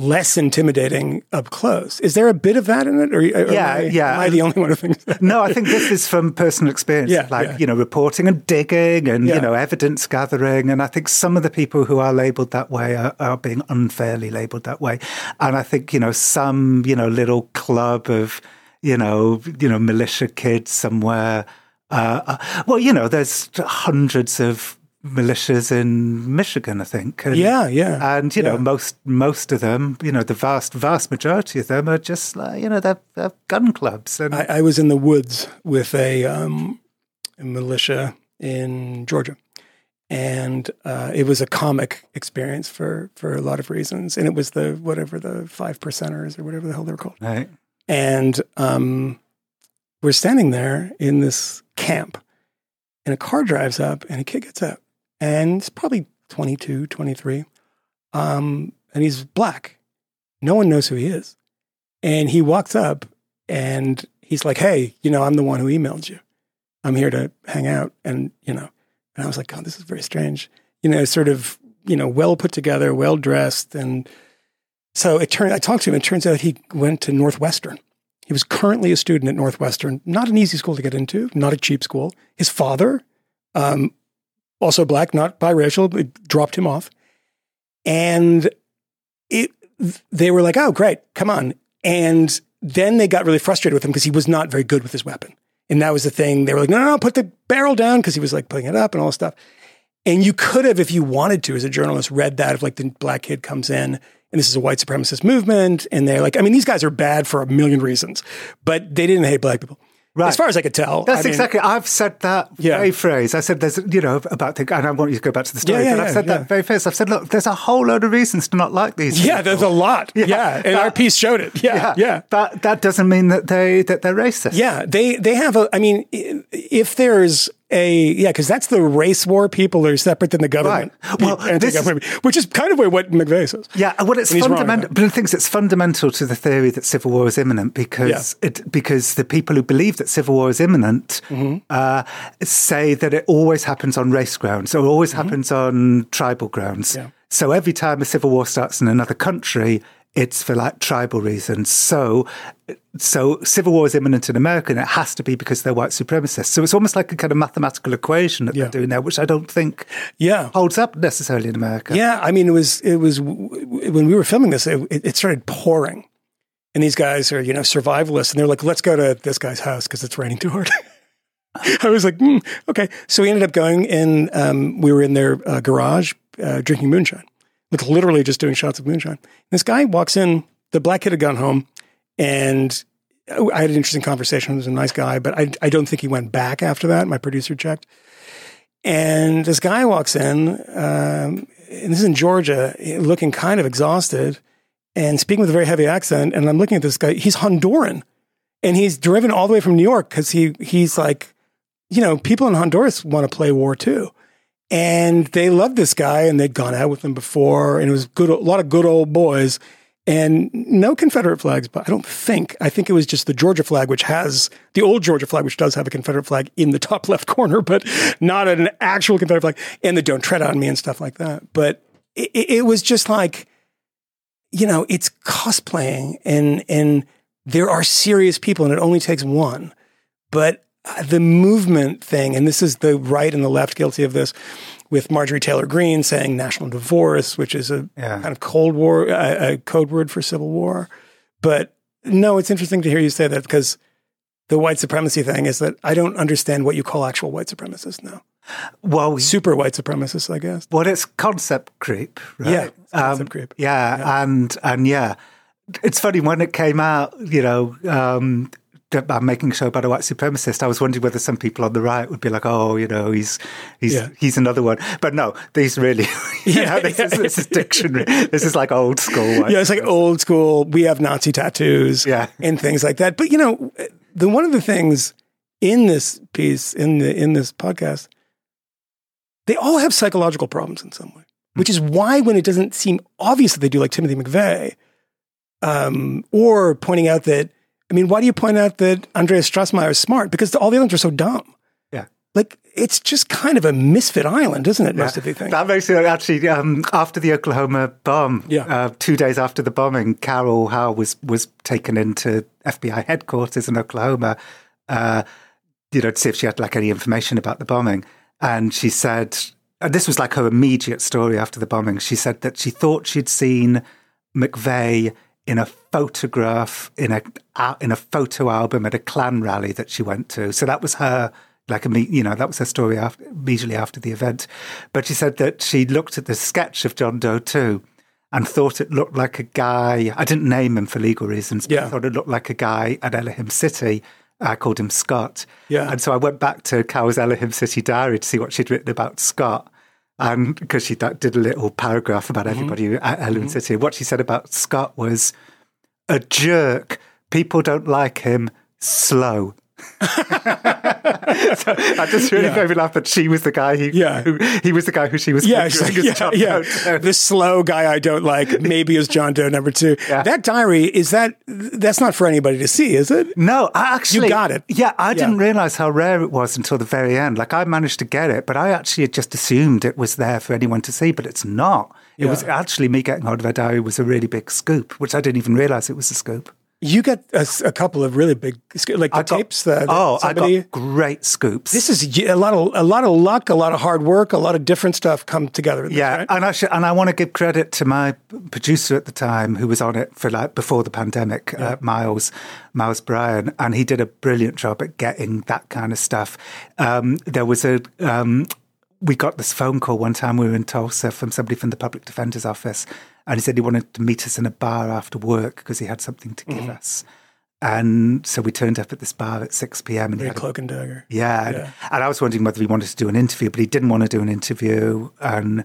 less intimidating up close. Is there a bit of that in it? Or, or Yeah, am I, yeah. Am I the only one who thinks that? No, I think this is from personal experience, Yeah, like yeah. you know, reporting and digging, and Yeah. you know, evidence gathering. And I think some of the people who are labelled that way are, are being unfairly labelled that way. And I think you know, some you know, little club of you know, you know, militia kids somewhere. Uh, uh, well, you know, there's hundreds of militias in Michigan, I think. And, Yeah, yeah. and you know, Yeah. most most of them, you know, the vast vast majority of them are just like you know, they're, they're gun clubs and. I, I was in the woods with a, um, a militia in Georgia, and uh, it was a comic experience for for a lot of reasons. And it was the whatever the five percenters or whatever the hell they were called. Right. And um, we're standing there in this camp, and a car drives up, and a kid gets out, and he's probably 22, 23, um, and he's black. No one knows who he is. And he walks up, and he's like, "Hey, you know, I'm the one who emailed you. I'm here to hang out." And you know, and I was like, "God, this is very strange." You know, sort of, you know, well put together, well dressed, and so it turned. I talked to him. It turns out he went to Northwestern. He was currently a student at Northwestern. Not an easy school to get into. Not a cheap school. His father, um, also black, not biracial, but dropped him off. And it, they were like, "Oh, great, come on!" And then they got really frustrated with him because he was not very good with his weapon. And that was the thing. They were like, "No, no, no put the barrel down," because he was like putting it up and all this stuff. And you could have, if you wanted to, as a journalist, read that if like the black kid comes in and this is a white supremacist movement, and they're like, I mean, these guys are bad for a million reasons, but they didn't hate black people. Right. As far as I could tell. That's I mean, exactly. I've said that Yeah. very phrase. I said there's, you know, about the, and I want you to go back to the story, Yeah, yeah, but I've said that very phrase. I've said, look, there's a whole load of reasons to not like these. Yeah, people. there's a lot. Yeah. And our piece showed it. Yeah. Yeah. Yeah. But that doesn't mean that they that they're racist. Yeah. They they have a. I mean, if there's a yeah, because that's the race war people are separate than the government. Right. Well, is- which is kind of what McVeigh says. Yeah, well, it's And he's wrong fundamental. But the things it's fundamental to the theory that civil war is imminent because it because the people who believe that civil war is imminent Mm-hmm. uh, say that it always happens on race grounds or always happens on tribal grounds. Mm-hmm. Yeah. So every time a civil war starts in another country, it's for like tribal reasons. So. So civil war is imminent in America, and it has to be because they're white supremacists. So it's almost like a kind of mathematical equation that Yeah. they're doing there, which I don't think Yeah. holds up necessarily in America. Yeah, I mean, it was it was when we were filming this, it, it started pouring, and these guys are you know survivalists, and they're like, "Let's go to this guy's house because it's raining too hard." [LAUGHS] I was like, "Hmm, "Okay," so we ended up going in. Um, we were in their uh, garage uh, drinking moonshine, like literally just doing shots of moonshine. This guy walks in the black kid had gone home, and I had an interesting conversation. He was a nice guy, but I I don't think he went back after that. My producer checked, and this guy walks in, um, and this is in Georgia, looking kind of exhausted and speaking with a very heavy accent. And I'm looking at this guy. He's Honduran, and he's driven all the way from New York because he he's like, you know, people in Honduras want to play war too, and they loved this guy, and they'd gone out with him before, and it was good, a lot of good old boys. And no Confederate flags, but I don't think. I think it was just the Georgia flag, which has the old Georgia flag, which does have a Confederate flag in the [LAUGHS] top left corner, but not an actual Confederate flag, and the "Don't Tread on Me" and stuff like that. But it, it was just like, you know, it's cosplaying, and and there are serious people, and it only takes one. But the movement thing, and this is the right and the left guilty of this with Marjorie Taylor Greene saying national divorce, which is a Yeah. kind of Cold War, a, a code word for civil war. But no, it's interesting to hear you say that because the white supremacy thing is that I don't understand what you call actual white supremacists now. Well, Super white supremacists, I guess. well, it's concept creep, right? Yeah, concept creep. Yeah, and and yeah, it's funny when it came out. You know, um, I'm making a show about a white supremacist. I was wondering whether some people on the right would be like, "Oh, you know, he's he's Yeah. he's another one." But no, these really, [LAUGHS] you know, this, is, this is dictionary. This is like old school. White Yeah, it's like old school. We have Nazi tattoos, Yeah. and things like that. But you know, the one of the things in this piece in the in this podcast, they all have psychological problems in some way, which is why when it doesn't seem obvious that they do, like Timothy McVeigh, um, or pointing out that I mean, why do you point out that Andreas Strassmeir is smart? Because all the others are so dumb. Yeah. Like it's just kind of a misfit island, isn't it? Most of the things. That makes it actually um, after the Oklahoma bomb. Yeah. Uh, two days after the bombing, Carol Howe was was taken into FBI headquarters in Oklahoma. Uh, you know, to see if she had like any information about the bombing, and she said, and this was like her immediate story after the bombing. She said that she thought she'd seen McVeigh in a photograph in a in a photo album at a Klan rally that she went to. So that was her like a you know that was her story after, immediately after the event. But she said that she looked at the sketch of John Doe two and thought it looked like a guy. I didn't name him for legal reasons, but I thought it looked like a guy at Elohim City. I called him Scott. Yeah. And so I went back to Carol's Elohim City diary to see what she'd written about Scott. And because she did a little paragraph about mm-hmm. everybody at Elohim mm-hmm. City. What she said about Scott was a jerk. People don't like him. Slow. [LAUGHS] [LAUGHS] so I just really Yeah. made me laugh that she was the guy who, Yeah. who he was the guy who she was Yeah, picturing yeah, yeah. Doe. [LAUGHS] The slow guy I don't like, maybe is John Doe number two. Yeah. That diary is that that's not for anybody to see, is it? No, I actually you got it. Yeah, I Yeah. didn't realize how rare it was until the very end. Like I managed to get it, but I actually had just assumed it was there for anyone to see, but it's not. It was actually me getting hold of her diary was a really big scoop, which I didn't even realize it was a scoop. You get a, couple of really big, like the got- tapes. That oh, somebody, I got great scoops. this is a lot of a lot of luck, a lot of hard work, a lot of different stuff come together. this, Yeah, right? and I should, and I want to give credit to my producer at the time who was on it for like before the pandemic, uh, Miles Miles Bryan, and he did a brilliant job at getting that kind of stuff. Um, there was a um, we got this phone call one time we were in Tulsa from somebody from the public defender's office, and he said he wanted to meet us in a bar after work because he had something to give us. And so we turned up at this bar at six p.m. and he had a cloak and dagger. yeah, and- and I was wondering whether he wanted to do an interview, but he didn't want to do an interview, and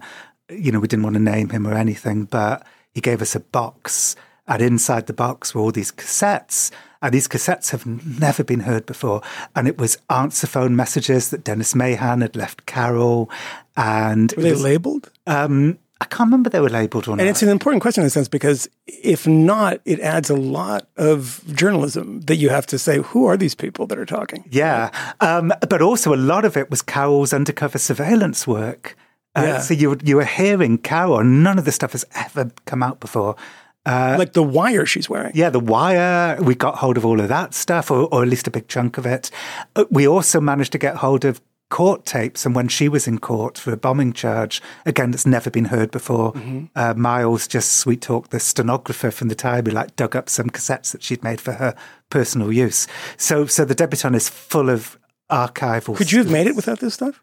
you know we didn't want to name him or anything. But he gave us a box, and inside the box were all these cassettes, and these cassettes have never been heard before. And it was answer phone messages that Dennis Mahon had left Carol, and Were they was- labeled? um, I can't remember they were labelled or not. And it's an important question in a sense because if not, it adds a lot of journalism that you have to say, who are these people that are talking? Yeah, um, but also a lot of it was Carol's undercover surveillance work. Uh, Yeah. So you were- you were hearing Carol, and none of this stuff has ever come out before. like the wire she's wearing. Yeah, the wire. We got hold of all of that stuff, or, or at least a big chunk of it. Uh, We also managed to get hold of court tapes, and when she was in court for a bombing charge, again, that's never been heard before. Uh, Miles just sweet talked the stenographer from the time, who like dug up some cassettes that she'd made for her personal use. So, so the debutante is full of archival. Could you have made it without this stuff?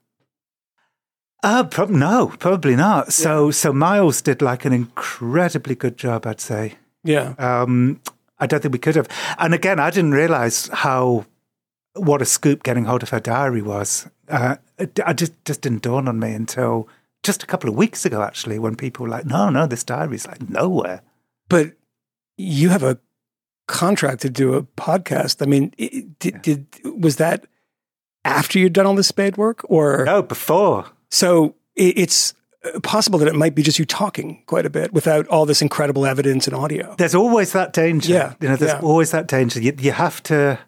Uh, prob- no, probably not. So, so Miles did like an incredibly good job, I'd say. Yeah. Um, I don't think we could have. And again, I didn't realize how what a scoop getting hold of her diary was. Uh, it, I just just didn't dawn on me until just a couple of weeks ago, actually, when people were like, "No, no, this diary's like nowhere." But you have a contract to do a podcast. I mean, it, did, did was that after you'd done all the spade work, or No, before. so? It, it's possible that it might be just you talking quite a bit without all this incredible evidence and audio. There's always that danger. Yeah, You know, there's yeah. always that danger. You, you have to,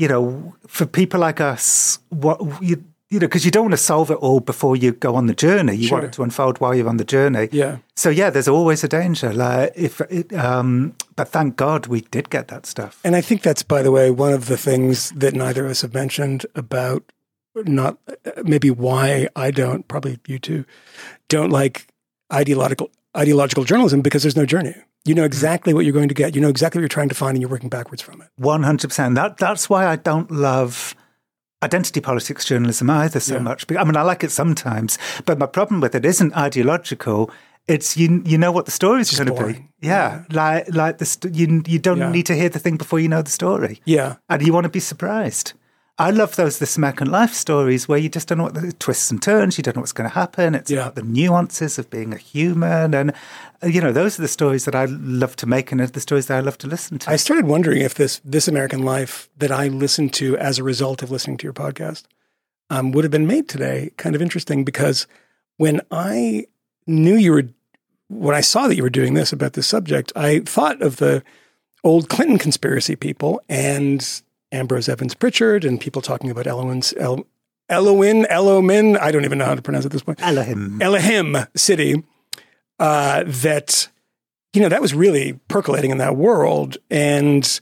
you know, for people like us, what you, you know, because you don't want to solve it all before you go on the journey. You want it to unfold while you're on the journey. Yeah. So yeah, there's always a danger. Like if, it, um, but thank God we did get that stuff. And I think that's, by the way, one of the things that neither of us have mentioned about not maybe why I don't, probably you too, don't like ideological ideological journalism because there's no journey. You know hmm. exactly what you're going to get. You know exactly what you're trying to find, and you're working backwards from it. One hundred percent. That that's why I don't love identity politics journalism either so Yeah. much. I mean, I like it sometimes, but my problem with it isn't ideological. It's you. You know what the story is going to be. boring. Yeah, like like the st- you. You don't Yeah. need to hear the thing before you know the story, Yeah, and you want to be surprised. I love those This American Life stories where you just don't know what the twists and turns. You don't know what's going to happen. It's Yeah. about the nuances of being a human, and uh, you know those are the stories that I love to make, and are the stories that I love to listen to. I started wondering if this this American Life that I listened to as a result of listening to your podcast um, would have been made today. Kind of interesting because when I knew you were, when I saw that you were doing this about this subject, I thought of the old Clinton conspiracy people and Ambrose Evans Pritchard and people talking about Elohim's El, Elohim Elohim. I don't even know how to pronounce it at this point. Elohim. Elohim City, uh, that, you know, that was really percolating in that world. And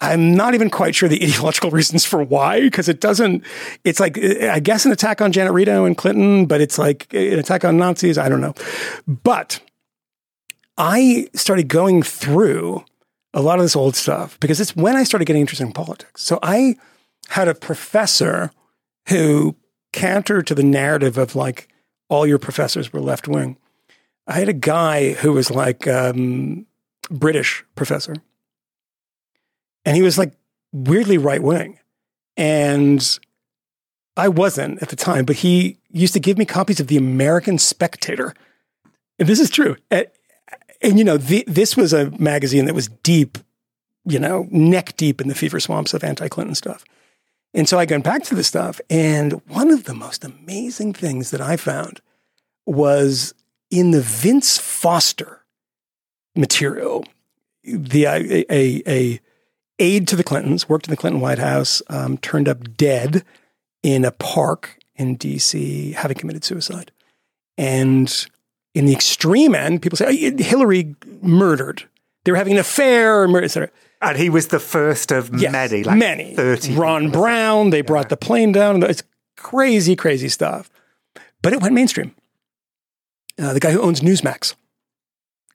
I'm not even quite sure the [LAUGHS] ideological reasons for why, because it doesn't, it's like, I guess an attack on Janet Reno and Clinton, but it's like an attack on Nazis. I don't know. But I started going through a lot of this old stuff because it's when I started getting interested in politics. So I had a professor who counter to the narrative of like all your professors were left wing. I had a guy who was like um, British professor, and he was like weirdly right wing, and I wasn't at the time, but he used to give me copies of the American Spectator, and this is true. And you know, this was a magazine that was deep, you know, neck deep in the fever swamps of anti-Clinton stuff. And so I got back to the stuff. And one of the most amazing things that I found was in the Vince Foster material, the a, a, a aide to the Clintons, worked in the Clinton White House, um, turned up dead in a park in D.C., having committed suicide. And in the extreme end, people say oh, Hillary murdered. They were having an affair, murder, et cetera. And he was the first of Yes, many, like many. 30. Ron Brown, they brought the plane down. It's crazy, crazy stuff. But it went mainstream. Uh, the guy who owns Newsmax,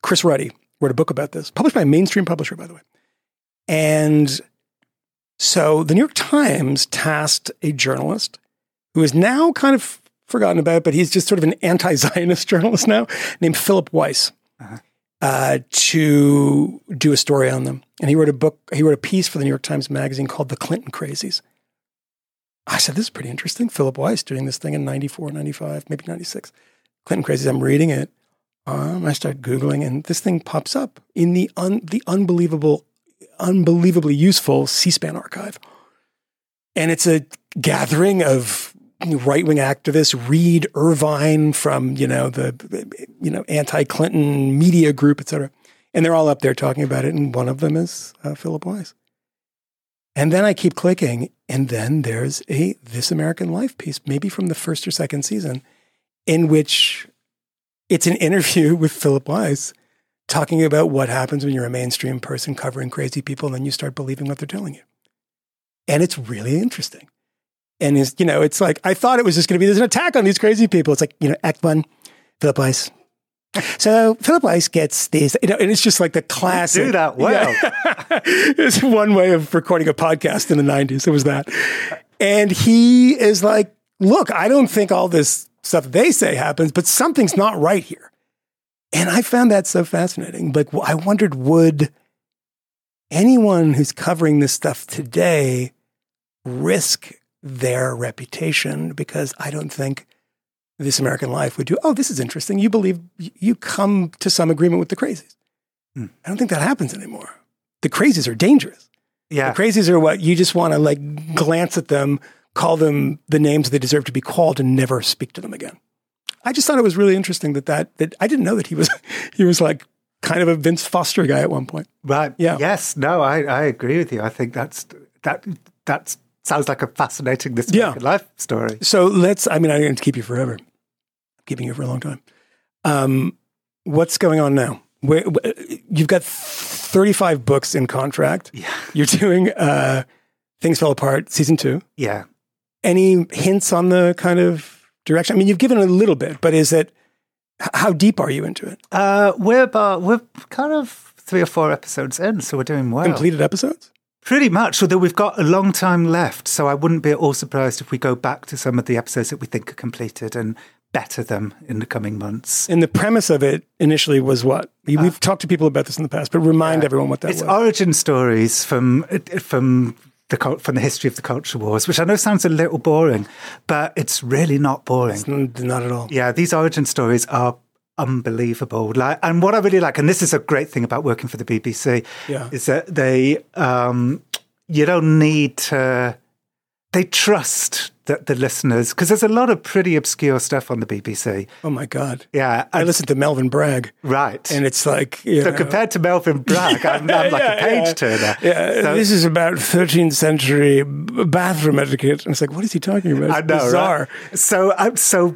Chris Ruddy, wrote a book about this, published by a mainstream publisher, by the way. And so the New York Times tasked a journalist who is now kind of forgotten about, but he's just sort of an anti Zionist [LAUGHS] journalist now, named Philip Weiss, uh, to do a story on them. And he wrote a book, he wrote a piece for the New York Times Magazine called The Clinton Crazies. I said, this is pretty interesting. Philip Weiss doing this thing in 94, 95, maybe 96. Clinton Crazies, I'm reading it. Um, I start Googling, and this thing pops up in the, un- the unbelievable, unbelievably useful C SPAN archive. And it's a gathering of right wing activists, Reed Irvine from, you know, the, you know, anti Clinton media group, et cetera. And they're all up there talking about it. And one of them is uh, Philip Weiss. And then I keep clicking, and then there's a This American Life piece, maybe from the first or second season, in which it's an interview [LAUGHS] with Philip Weiss talking about what happens when you're a mainstream person covering crazy people, and then you start believing what they're telling you. And it's really interesting. And it's, you know, it's like, I thought it was just going to be there's an attack on these crazy people. It's like, you know, Act One, Philip Weiss. So Philip Weiss gets these, you know, and it's just like the classic. Do that well. [LAUGHS] It's one way of recording a podcast in the 90s. It was that. And he is like, look, I don't think all this stuff they say happens, but something's not right here. And I found that so fascinating. Like, I wondered, would anyone who's covering this stuff today risk their reputation? Because I don't think This American Life would do, oh, this is interesting. You believe, you come to some agreement with the crazies. Hmm. I don't think that happens anymore. The crazies are dangerous. Yeah. The crazies are what you just want to like glance at them, call them the names they deserve to be called, and never speak to them again. I just thought it was really interesting that that that I didn't know that he was [LAUGHS] he was like kind of a Vince Foster guy at one point. Right. Yeah. Yes. No, I, I agree with you. I think that's that that sounds like a fascinating this Yeah. Life story. So let's. I mean, I'm going to keep you forever. I'm keeping you for a long time. Um, what's going on now? Where, wh- you've got 35 books in contract. Yeah. [LAUGHS] You're doing uh, Things Fell Apart season two. Yeah. Any hints on the kind of direction? I mean, you've given a little bit, but is it? How deep are you into it? Uh, we're about we're kind of three or four episodes in, so we're doing well. Completed episodes? Pretty much, although we've got a long time left, so I wouldn't be at all surprised if we go back to some of the episodes that we think are completed and better them in the coming months. And the premise of it initially was what? We- We've talked to people about this in the past, but remind everyone what that It's was. origin stories from from the from the history of the culture wars, which I know sounds a little boring, but it's really not boring. Mm, Not at all. Yeah, these origin stories are unbelievable. Like, and what I really like, and this is a great thing about working for the BBC, Yeah. is that they um, you don't need to. They trust that the listeners, because there's a lot of pretty obscure stuff on the BBC. Oh my God. Yeah, I and- listened to Melvin Bragg, right. and it's like, you so know, compared to Melvin Bragg, I'm, I'm [LAUGHS] like a page turner. Yeah, So- this is about 13th century bathroom etiquette. And it's like, what is he talking about? I know, bizarre. right? So, uh, so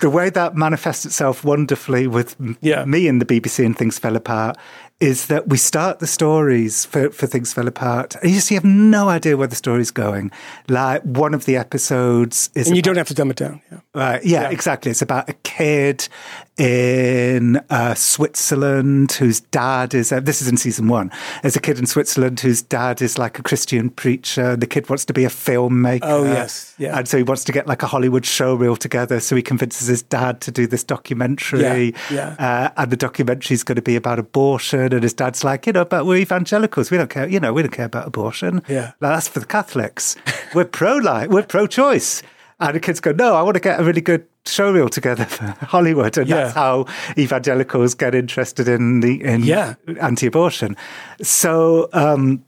the way that manifests itself wonderfully with m- me and the BBC and Things Fell Apart is that we start the stories for, for Things Fell Apart, and you just you have no idea where the story's going. Like one of the episodes is And you don't have to dumb it down. Yeah. Right. Yeah, exactly. It's about a kid in uh, Switzerland whose dad is. Uh, this is in season one. There's a kid in Switzerland whose dad is like a Christian preacher. The kid wants to be a filmmaker. Oh, yes. Yeah. And so he wants to get like a Hollywood show reel together. So he convinces his dad to do this documentary. Yeah, Uh, and the documentary is going to be about abortion. And his dad's like, you know, but we're evangelicals. We don't care. You know, we don't care about abortion. Yeah. Like, that's for the Catholics. [LAUGHS] We're pro life. We're pro choice. And the kids go, no, I want to get a really good show reel together for [LAUGHS] Hollywood. And that's how evangelicals get interested in the in Yeah. anti-abortion. So, um,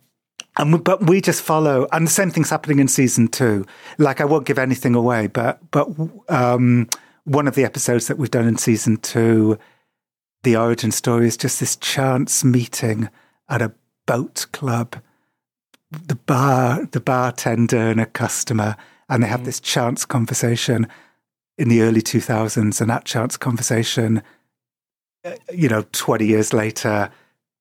and we, but we just follow, and the same thing's happening in season two. Like I won't give anything away, but but um, one of the episodes that we've done in season two, the origin story is just this chance meeting at a boat club. The bar, the bartender and a customer, and they have this chance conversation in the early 2000s, and that chance conversation, uh, you know, 20 years later,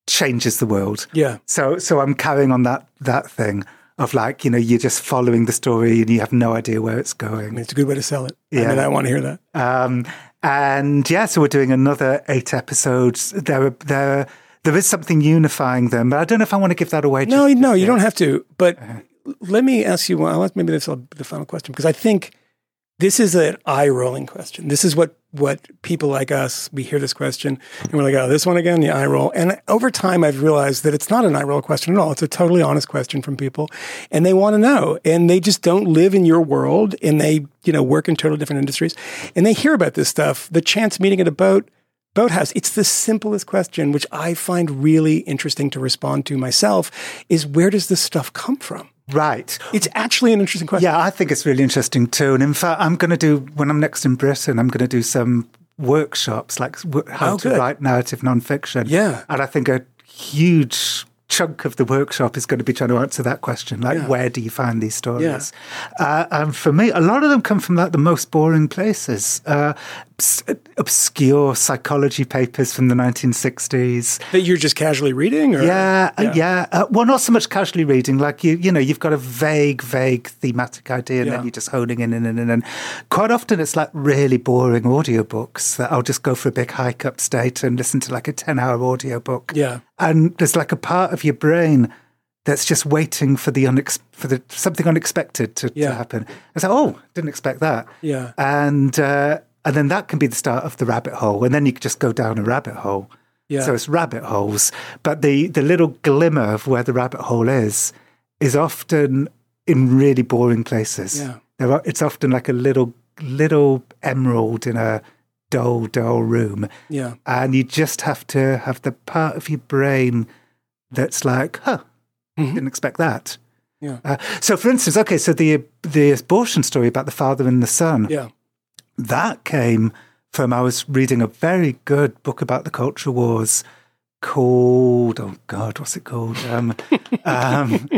changes the world. Yeah. So, so I'm carrying on that that thing of like, you know, you're just following the story and you have no idea where it's I going. mean, it's a good way to sell it. Yeah. I mean, I want to hear that. Um, and yeah, so we're doing another eight episodes. There, are- there, there is something unifying them, but I don't know if I want to give that away. No, no, you don't have to. But Uh-huh. let me ask you. Well, maybe this will be the final question because I think this is an eye rolling question. This is what what people like us we hear this question and we're like, oh, this one again, the eye roll. And over time, I've realized that it's not an eye roll question at all. It's a totally honest question from people, and they want to know, and they just don't live in your world, and they you know work in totally different industries, and they hear about this stuff. The chance meeting at a boat Boathouse, it's the simplest question, which I find really interesting to respond to myself, is where does this stuff come from? Right. It's actually an interesting question. Yeah, I think it's really interesting too. And in fact, I'm going to do, when I'm next in Britain, I'm going to do some workshops like how Oh, to write narrative nonfiction. Yeah. And I think a huge chunk of the workshop is going to be trying to answer that question like, where do you find these stories? Uh, and for me, a lot of them come from like the most boring places. Uh, obscure psychology papers from the 1960s. That you're just casually reading? Or? Yeah, uh, yeah. Uh, well, not so much casually reading. Like you, you know, you've got a vague, vague thematic idea, and Yeah. then you're just honing in and in and in. Quite often, it's like really boring audiobooks that I'll just go for a big hike upstate and listen to like a ten-hour audiobook. Yeah. And there's like a part of your brain that's just waiting for the unex- for the something unexpected to, Yeah. to happen. It's like, oh, didn't expect that. Yeah. and uh, and then that can be the start of the rabbit hole, and then you can just go down a rabbit hole. Yeah. So it's rabbit holes, but the the little glimmer of where the rabbit hole is is often in really boring places. Yeah. There are, it's often like a little little emerald in a dull dull room, Yeah. and you just have to have the part of your brain that's like, huh, didn't expect that. Yeah. Uh, so, for instance, okay, so the the abortion story about the father and the son Yeah. that came from I was reading a very good book about the culture wars called oh god, what's it called? Um, [LAUGHS] um,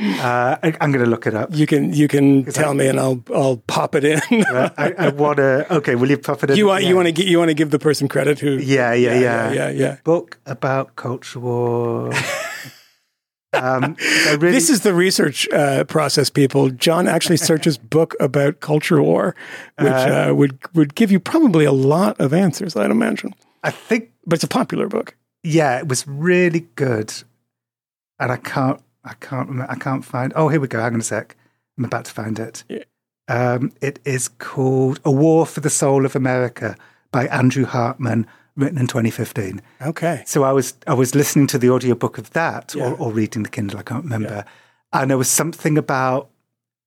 uh, I, I'm going to look it up. You can you can tell me and I'll I'll pop it in. [LAUGHS] Uh, I, I want to. Okay, will you pop it in? you want Yeah. you want to you want to give the person credit who Yeah, yeah, yeah, yeah yeah. yeah. Book about culture war. [LAUGHS] um, really, This is the research uh, process, people. Jon actually [LAUGHS] searches book about culture war, which uh, would would give you probably a lot of answers, I'd imagine. I think But it's a popular book. yeah, it was really good, and I can't, I can't, remember, I can't find. Oh, here we go. Hang on a sec. I'm about to find it. Yeah. Um, it is called "A War for the Soul of America" by Andrew Hartman, written in 2015. Okay. So I was I was listening to the audiobook of that, Yeah. or, or reading the Kindle. I can't remember, and there was something about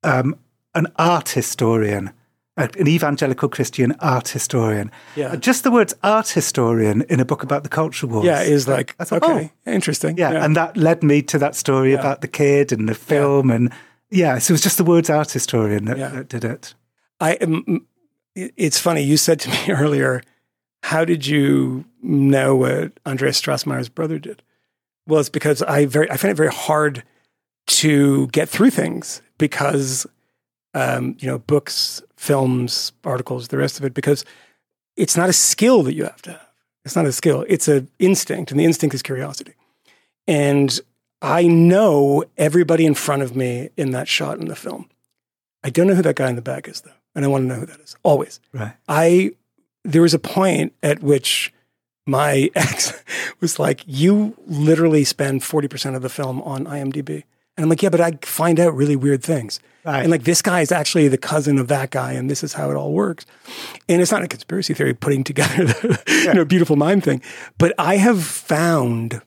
um, an art historian. An evangelical Christian art historian. Yeah. Just the words art historian in a book about the culture wars. Yeah, is like I thought, okay, oh, interesting. yeah, and that led me to that story about the kid and the film, and yeah, so it was just the words art historian that, Yeah. that did it. I it- it's funny you said to me [LAUGHS] earlier, how did you know what Andreas Strassmeir's brother did? Well, it's because I very I find it very hard to get through things because um, you know books, films, articles, the rest of it because it's not a skill that you have to have. It's not a skill. It's an instinct, and the instinct is curiosity. And I know everybody in front of me in that shot in the film. I don't know who that guy in the back is, though, and I want to know who that is always. Right. I there was a point at which my [LAUGHS] ex was like, "You literally spend forty percent of the film on IMDb," and I'm like, "Yeah, but I find out really weird things." Right. And like this guy is actually the cousin of that guy, and this is how it all works. And it's not a conspiracy theory putting together the you know beautiful mind thing, but I have found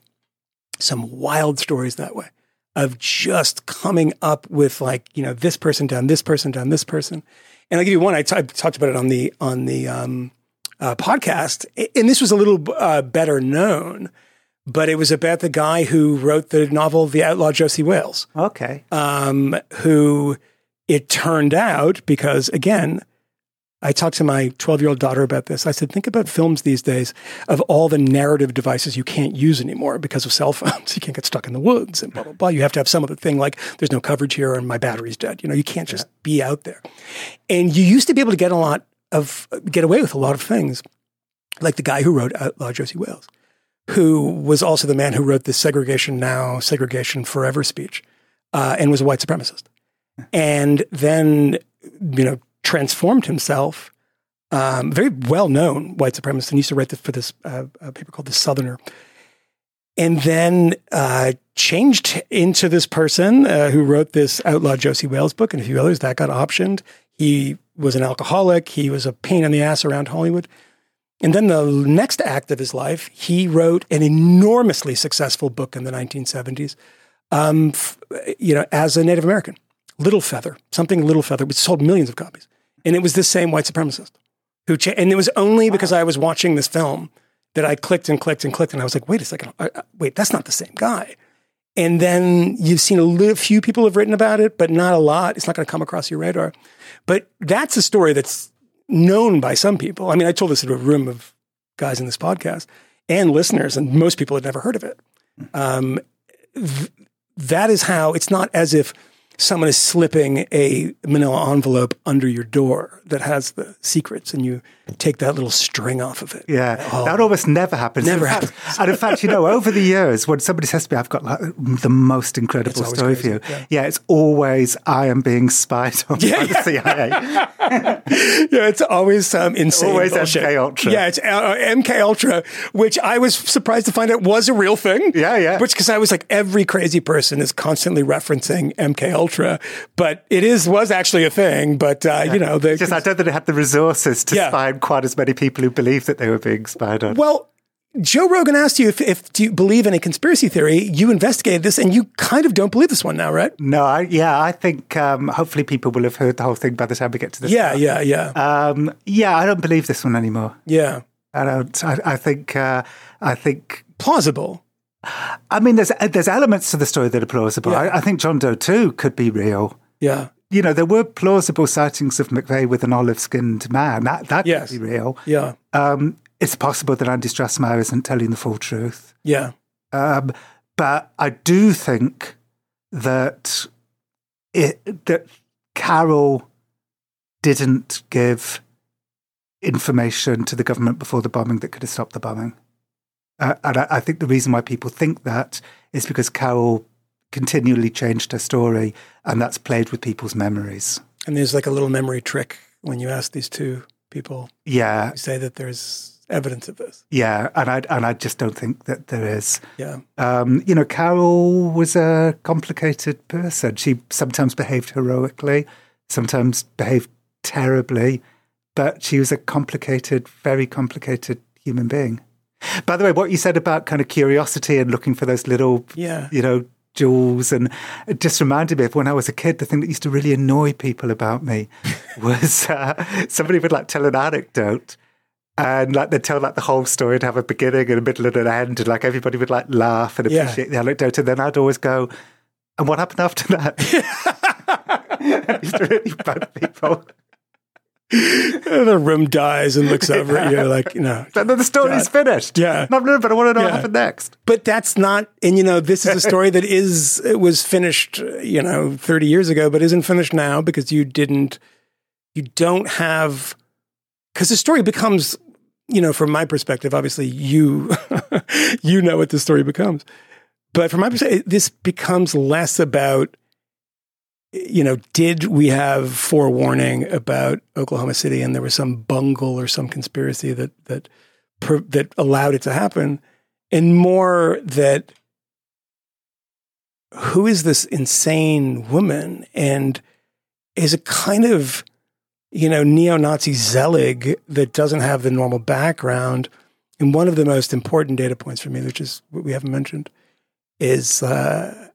some wild stories that way of just coming up with like you know this person done, this person done, this person and i'll give you one I t- I talked about it on the on the um, uh, podcast and this was a little uh, better known but it was about the guy who wrote the novel the outlaw josey wales Okay. um, who it turned out because again I talked to my 12 year old daughter about this. I said, think about films these days of all the narrative devices you can't use anymore because of cell phones. [LAUGHS] You can't get stuck in the woods and blah, blah, blah. You have to have some other thing like there's no coverage here and my battery's dead. You know, you can't just be out there. And you used to be able to get a lot of, get away with a lot of things, like the guy who wrote Outlaw Josey Wales, who was also the man who wrote the Segregation Now, Segregation Forever speech, uh, and was a white supremacist. And then, you know, transformed himself. Um, very well known white supremacist, and used to write this, for this uh, a paper called The Southerner. And then uh, changed into this person uh, who wrote this Outlaw Josey Wales book and a few others that got optioned. He was an alcoholic. He was a pain in the ass around Hollywood. And then the next act of his life, he wrote an enormously successful book in the 1970s, um, f- you know, as a Native American. Little Feather, something Little Feather, which sold millions of copies. And it was this same white supremacist who, cha- and it was only because I was watching this film that I clicked and clicked and clicked. And I was like, wait a second, I, I- wait, that's not the same guy. And then you've seen a little, few people have written about it, but not a lot. It's not going to come across your radar. But that's a story that's known by some people. I mean, I told this to a room of guys in this podcast and listeners, and most people had never heard of it. Um, th- that is how it's not as if someone is slipping a manila envelope under your door that has the secrets and you take that little string off of it. Yeah, that almost never happens. Oh. Never in fact, happens. [LAUGHS] and in fact, you know, over the years, when somebody says to me, "I've got like the most incredible story for you," yeah. yeah. it's always I am being spied on Yeah, by the CIA. [LAUGHS] yeah, it's always some insane Always bullshit. MK Ultra. Yeah, it's uh, MK Ultra, which I was surprised to find out was a real thing. Yeah, yeah. Which because I was like, every crazy person is constantly referencing MK Ultra. But it is was actually a thing. But uh, you know, the, Just I don't think it had the resources to Yeah. Find quite as many people who believed that they were being spied on. well, Joe Rogan asked you if, if do you believe in a conspiracy theory. You investigated this, and you kind of don't believe this one now, right? no, I, yeah, I think um, hopefully people will have heard the whole thing by the time we get to this. Yeah, yeah, yeah, Um, yeah, I don't believe this one anymore. yeah. I don't. I, I think. Uh, I think. Plausible. I mean, there's there's elements to the story that are plausible. Yeah. I, I think John Doe too could be real. Yeah, You know, there were plausible sightings of McVeigh with an olive-skinned man. That that Yes. could be real. yeah, Um, it's possible that Andy Strassmeir isn't telling the full truth. yeah, Um, but I do think that it that Carol didn't give information to the government before the bombing that could have stopped the bombing. Uh, and I, I think the reason why people think that is because Carol continually changed her story, and that's played with people's memories. and there's like a little memory trick when you ask these two people. Yeah, You say that there's evidence of this. yeah, and I and I just don't think that there is. Yeah, Um, you know, Carol was a complicated person. She sometimes behaved heroically, sometimes behaved terribly, but she was a complicated, very complicated human being. By the way, what you said about kind of curiosity and looking for those little, yeah, you know, jewels, and it just reminded me of when I was a kid. The thing that used to really annoy people about me [LAUGHS] was uh, somebody would like tell an anecdote. And like they'd tell like the whole story and have a beginning and a middle and an end, and like everybody would like laugh and Yeah. appreciate the anecdote. And then I'd always go, "And what happened after that?" [LAUGHS] [LAUGHS] it used to really bug people. The room dies and looks over at you like, you know. Then the story's finished. Yeah. but I want to know Yeah. what happened next. But that's not, and you know, this is a story that is, it was finished, you know, 30 years ago, but isn't finished now because you didn't, you don't have, because the story becomes, you know, from my perspective, obviously you, [LAUGHS] you know what the story becomes. But from my perspective, this becomes less about, you know, did we have forewarning about Oklahoma City and there was some bungle or some conspiracy that, that, that allowed it to happen? and more that who is this insane woman and is a kind of you know neo-nazi zelig that doesn't have the normal background and one of the most important data points for me which is what we haven't mentioned is uh,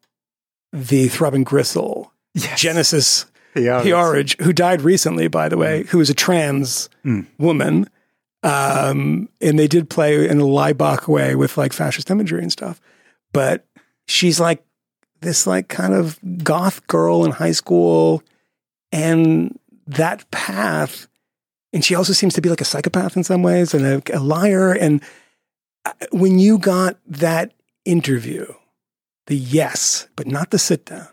the throbbing gristle Yes. genesis Yeah. P-Orridge, who died recently, by the way, who is a trans Mm. woman. Um, and they did play in a Laibach way with like fascist imagery and stuff. But she's like this like kind of goth girl in high school and that path. And she also seems to be like a psychopath in some ways and a, a liar. And uh, when you got that interview, the yes, but not the sit down,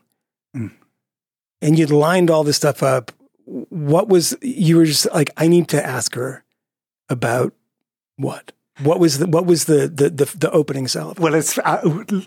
and you'd lined all this stuff up, what was you were just like, I need to ask her about what? What was the what was the the the, the opening salve? Well, it's uh,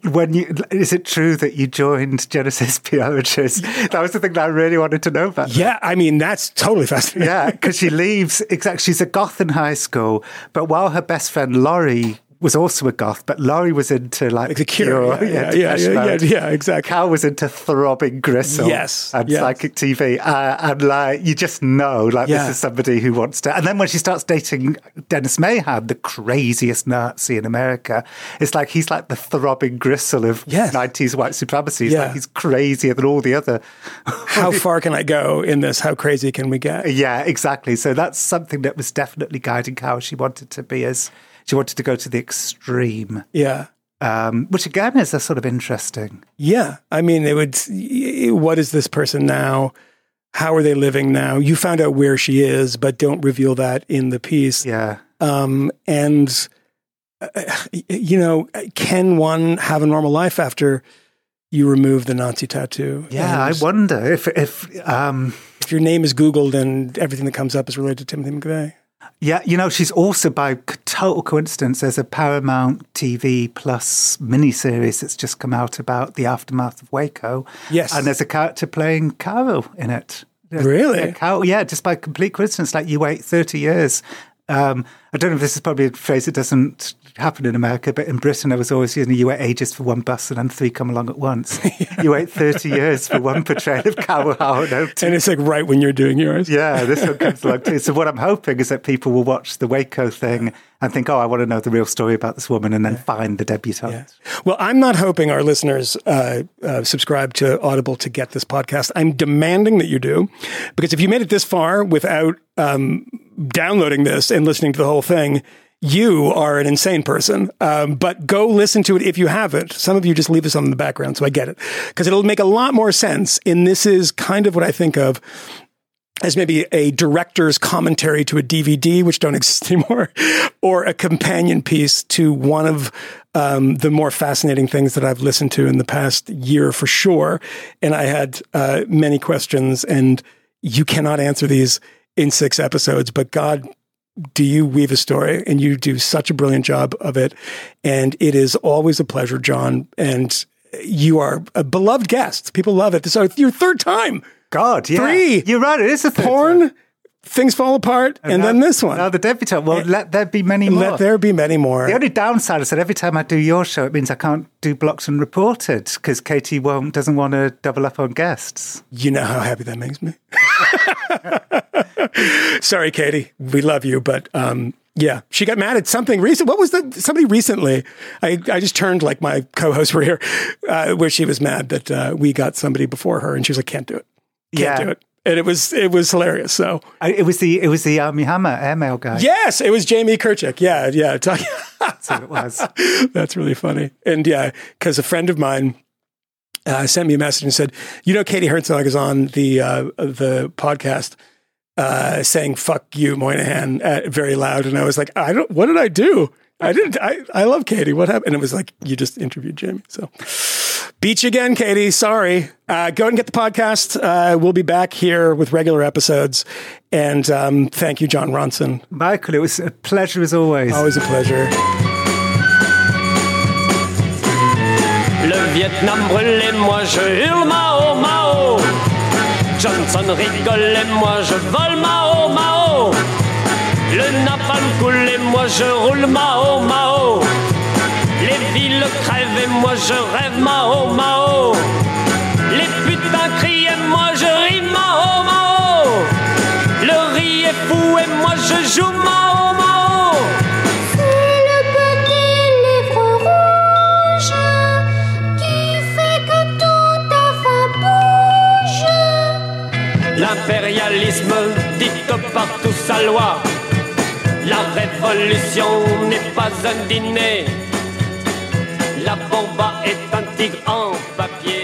when you is it true that you joined Genesis [LAUGHS] P-Orridge's? That was the thing that I really wanted to know about. Yeah, I mean that's totally fascinating. Yeah, because she leaves. Exactly, she's a goth in high school, but while her best friend Laurie was also a goth, but Laurie was into like, Like the cure. Yeah, yeah, yeah, yeah, yeah, yeah, exactly. Cal was into throbbing gristle, Yes, and yes. psychic TV, uh, and like you just know, like Yeah. this is somebody who wants to. And then when she starts dating Dennis Mahon, the craziest Nazi in America, it's like he's like the throbbing gristle of Yes. nineties white supremacy. It's Yeah. like he's crazier than all the other. [LAUGHS] How far can I go in this? How crazy can we get? Yeah, exactly. So that's something that was definitely guiding Cal. She wanted to be as she wanted to go to the extreme, Yeah. um, which again is a sort of interesting. Yeah. I mean, it would, what is this person now? How are they living now? You found out where she is, but don't reveal that in the piece. Yeah. Um, and, uh, you know, can one have a normal life after you remove the Nazi tattoo? Yeah, I wonder if if um, if your name is Googled and everything that comes up is related to Timothy McVeigh. Yeah, you know, she's also by total coincidence. There's a Paramount TV Plus miniseries that's just come out about the aftermath of Waco. Yes. and there's a character playing Carol in it. Really? Yeah, Carol, yeah, just by complete coincidence. Like you wait 30 years. Um, I don't know if this is probably a phrase that doesn't happen in America, but in Britain, I was always, know, you wait ages for one bus and then three come along at once. [LAUGHS] You wait 30 years for one portrayal of Carol Howe. [LAUGHS] And it's like right when you're doing yours. Yeah, this one comes along too. So what I'm hoping is that people will watch the Waco thing and think, oh, I want to know the real story about this woman, and then find the debutante. Yeah. Well, I'm not hoping our listeners uh, uh, subscribe to Audible to get this podcast. I'm demanding that you do, because if you made it this far without um, downloading this and listening to the whole thing, you are an insane person. Um, but go listen to it if you haven't. Some of you just leave this on in the background, so I get it. Because it'll make a lot more sense. And this is kind of what I think of as maybe a director's commentary to a DVD, which don't [LAUGHS] exist anymore, or a companion piece to one of um, the more fascinating things that I've listened to in the past year for sure. And I had uh, many questions, and you cannot answer these in six episodes, but God do you weave a story and you do such a brilliant job of it. And it is always a pleasure, Jon. And you are a beloved guest. People love it. This is your third time. God, yeah. Three. You're right. It is a third Porn, time. things fall apart, and, now- then this one. Now the debutante. Well, let there be many more. Let there be many more. the only downside is that every time I do your show, it means I can't do blocked and reported because Katie won't doesn't want to double up on guests. You know how happy that makes me. [LAUGHS] [LAUGHS] Sorry, Katie. We love you, but um, yeah, she got mad at something recent. What was the somebody recently? I, I just turned like my co-hosts were here, uh, where she was mad that uh, we got somebody before her, and she was like, "Can't do it, can't Yeah. do it," and it was it was hilarious. So I, it was the it was the Armie Hammer airmail guy. yes, it was Jamie Kirchick. Yeah, yeah. [LAUGHS] That's what it was. [LAUGHS] That's really funny. And yeah, because a friend of mine uh, sent me a message and said, "You know, Katie Herzog is on the uh, the podcast." Uh, saying "fuck you, Moynihan" uh, very loud, and I was like, "I don't. What did I do? I didn't. I, I love Katie. What happened?" And it was like, "You just interviewed Jamie." So, beat you again, Katie. Sorry. Uh, go ahead and get the podcast. Uh, we'll be back here with regular episodes. And um, thank you, Jon Ronson. Michael, it was a pleasure as always. Always a pleasure. Vietnam brûle et moi je hurle Mao Mao. Johnson rigole et moi je vole Mao Mao. Le napalm coule et moi je roule Mao Mao. Les villes crèvent et moi je rêve Mao Mao. Les putains crient et moi je ris Mao Mao. Le riz est fou et moi je joue Mao. L'impérialisme dicte partout sa loi. La révolution n'est pas un dîner. La bomba est un tigre en papier.